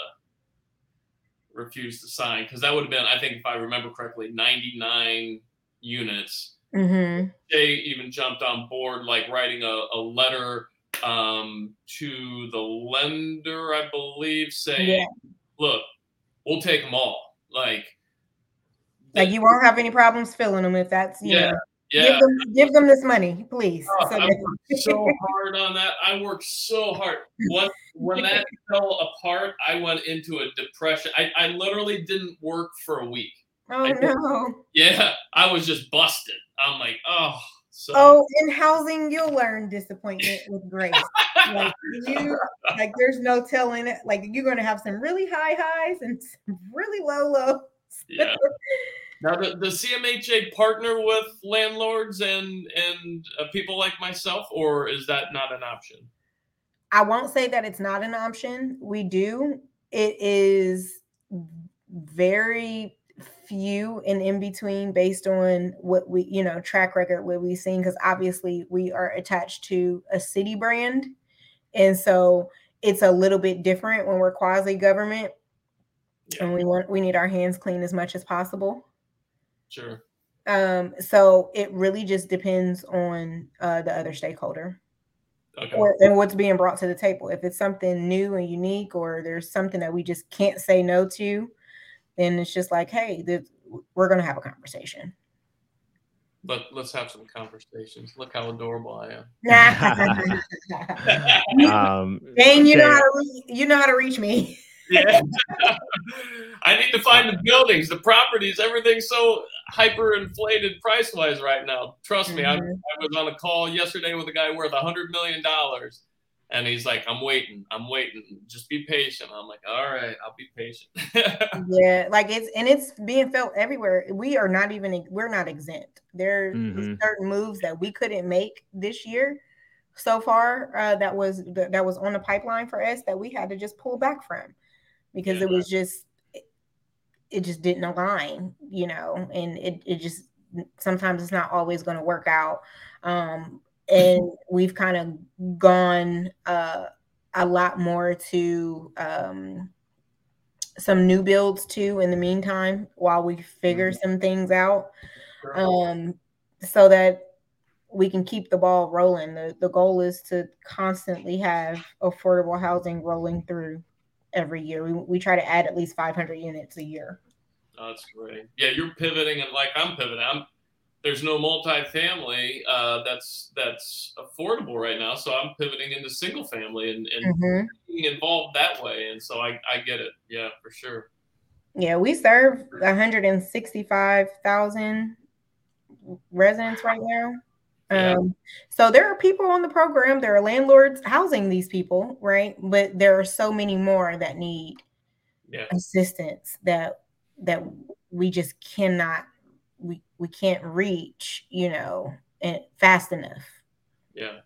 refused to sign because that would have been, I think, if I remember correctly, 99 units. Mm-hmm. They even jumped on board, like writing a, a letter um, to the lender, I believe, saying, yeah. "Look, we'll take them all." Like, like you won't have any problems filling them if that's you yeah. know. Yeah. Give them, give them this money, please. Oh, so I worked so hard on that. I worked so hard. When, when that *laughs* fell apart, I went into a depression. I, I literally didn't work for a week. Oh I, no. Yeah, I was just busted. I'm like, oh, so. Oh, in housing, you'll learn disappointment with grace. like *laughs* you, like there's no telling it. Like you're going to have some really high highs and some really low lows. yeah. *laughs* Now, the, the CMHA partner with landlords and and uh, people like myself, or is that not an option? I won't say that it's not an option. We do. It is very few and in between based on what we you know track record what we've seen because obviously we are attached to a city brand and so it's a little bit different when we're quasi government yeah. and we want we need our hands clean as much as possible sure um so it really just depends on uh the other stakeholder okay. or and what's being brought to the table if it's something new and unique or there's something that we just can't say no to then it's just like, hey, this, we're going to have a conversation. But let's have some conversations. Look how adorable I am. *laughs* *laughs* um, Dane, you know how to re- you know how to reach me. *laughs* yeah, *laughs* I need to find the buildings, the properties, everything's so hyper inflated price wise right now. Trust me, mm-hmm. I, I was on a call yesterday with a guy worth a hundred million dollars and he's like, I'm waiting, I'm waiting. Just be patient. I'm like, all right, I'll be patient. *laughs* yeah, like it's and it's being felt everywhere. We are not even we're not exempt. There mm-hmm. certain moves that we couldn't make this year so far uh, that was that was on the pipeline for us that we had to just pull back from because yeah. it was just it just didn't align, you know, and it it just sometimes it's not always going to work out. Um, and *laughs* we've kind of gone uh, a lot more to um, some new builds too in the meantime while we figure mm-hmm. some things out um, so that we can keep the ball rolling the, the goal is to constantly have affordable housing rolling through every year we, we try to add at least 500 units a year that's great yeah you're pivoting and like i'm pivoting i'm there's no multifamily uh, that's that's affordable right now. So I'm pivoting into single family and, and mm-hmm. being involved that way. And so I, I get it. Yeah, for sure. Yeah, we serve 165,000 residents right now. Yeah. Um, so there are people on the program, there are landlords housing these people, right? But there are so many more that need yeah. assistance that that we just cannot we we can't reach, you know, and fast enough. Yeah.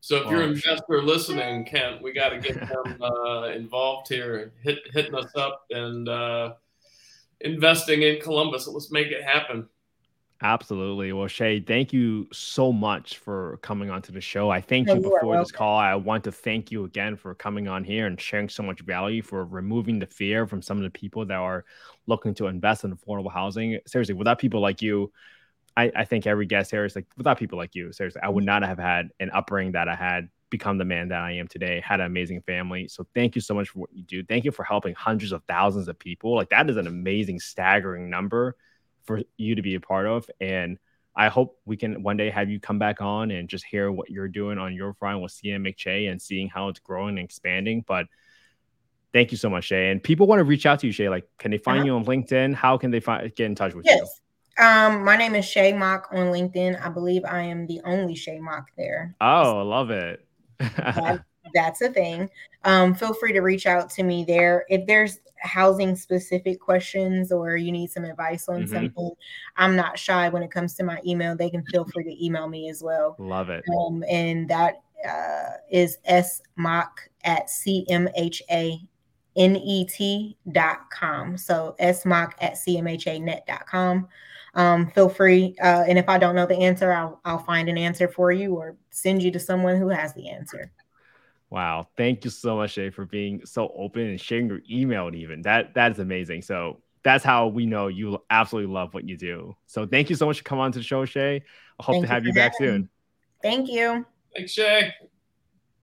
So if you're an investor listening, Kent, we got to get them *laughs* uh, involved here, hit, hitting us up and uh, investing in Columbus. Let's make it happen. Absolutely. Well, Shay, thank you so much for coming onto the show. I thank you before this call. I want to thank you again for coming on here and sharing so much value for removing the fear from some of the people that are looking to invest in affordable housing. Seriously, without people like you, I, I think every guest here is like, without people like you, seriously, I would mm-hmm. not have had an upbringing that I had, become the man that I am today, had an amazing family. So thank you so much for what you do. Thank you for helping hundreds of thousands of people. Like that is an amazing, staggering number for you to be a part of. And I hope we can one day have you come back on and just hear what you're doing on your front with CMHA and seeing how it's growing and expanding. But thank you so much, Shay. And people want to reach out to you, Shay. Like, can they find uh-huh. you on LinkedIn? How can they find get in touch with yes. you? Um, my name is Shay Mock on LinkedIn. I believe I am the only Shay Mock there. Oh, I love it. That, that's a thing. Um, feel free to reach out to me there. If there's housing specific questions or you need some advice on mm-hmm. something, I'm not shy when it comes to my email. They can feel free to email me as well. Love it. Um, and that uh, is smock at cmhanet.com. So smock at cmhanet.com. Um, feel free. Uh, and if I don't know the answer, I'll, I'll find an answer for you or send you to someone who has the answer. Wow. Thank you so much, Shay, for being so open and sharing your email even. That that is amazing. So that's how we know you absolutely love what you do. So thank you so much for coming on to the show, Shay. I hope thank to have you, you back soon. Thank you. Thanks, Shay.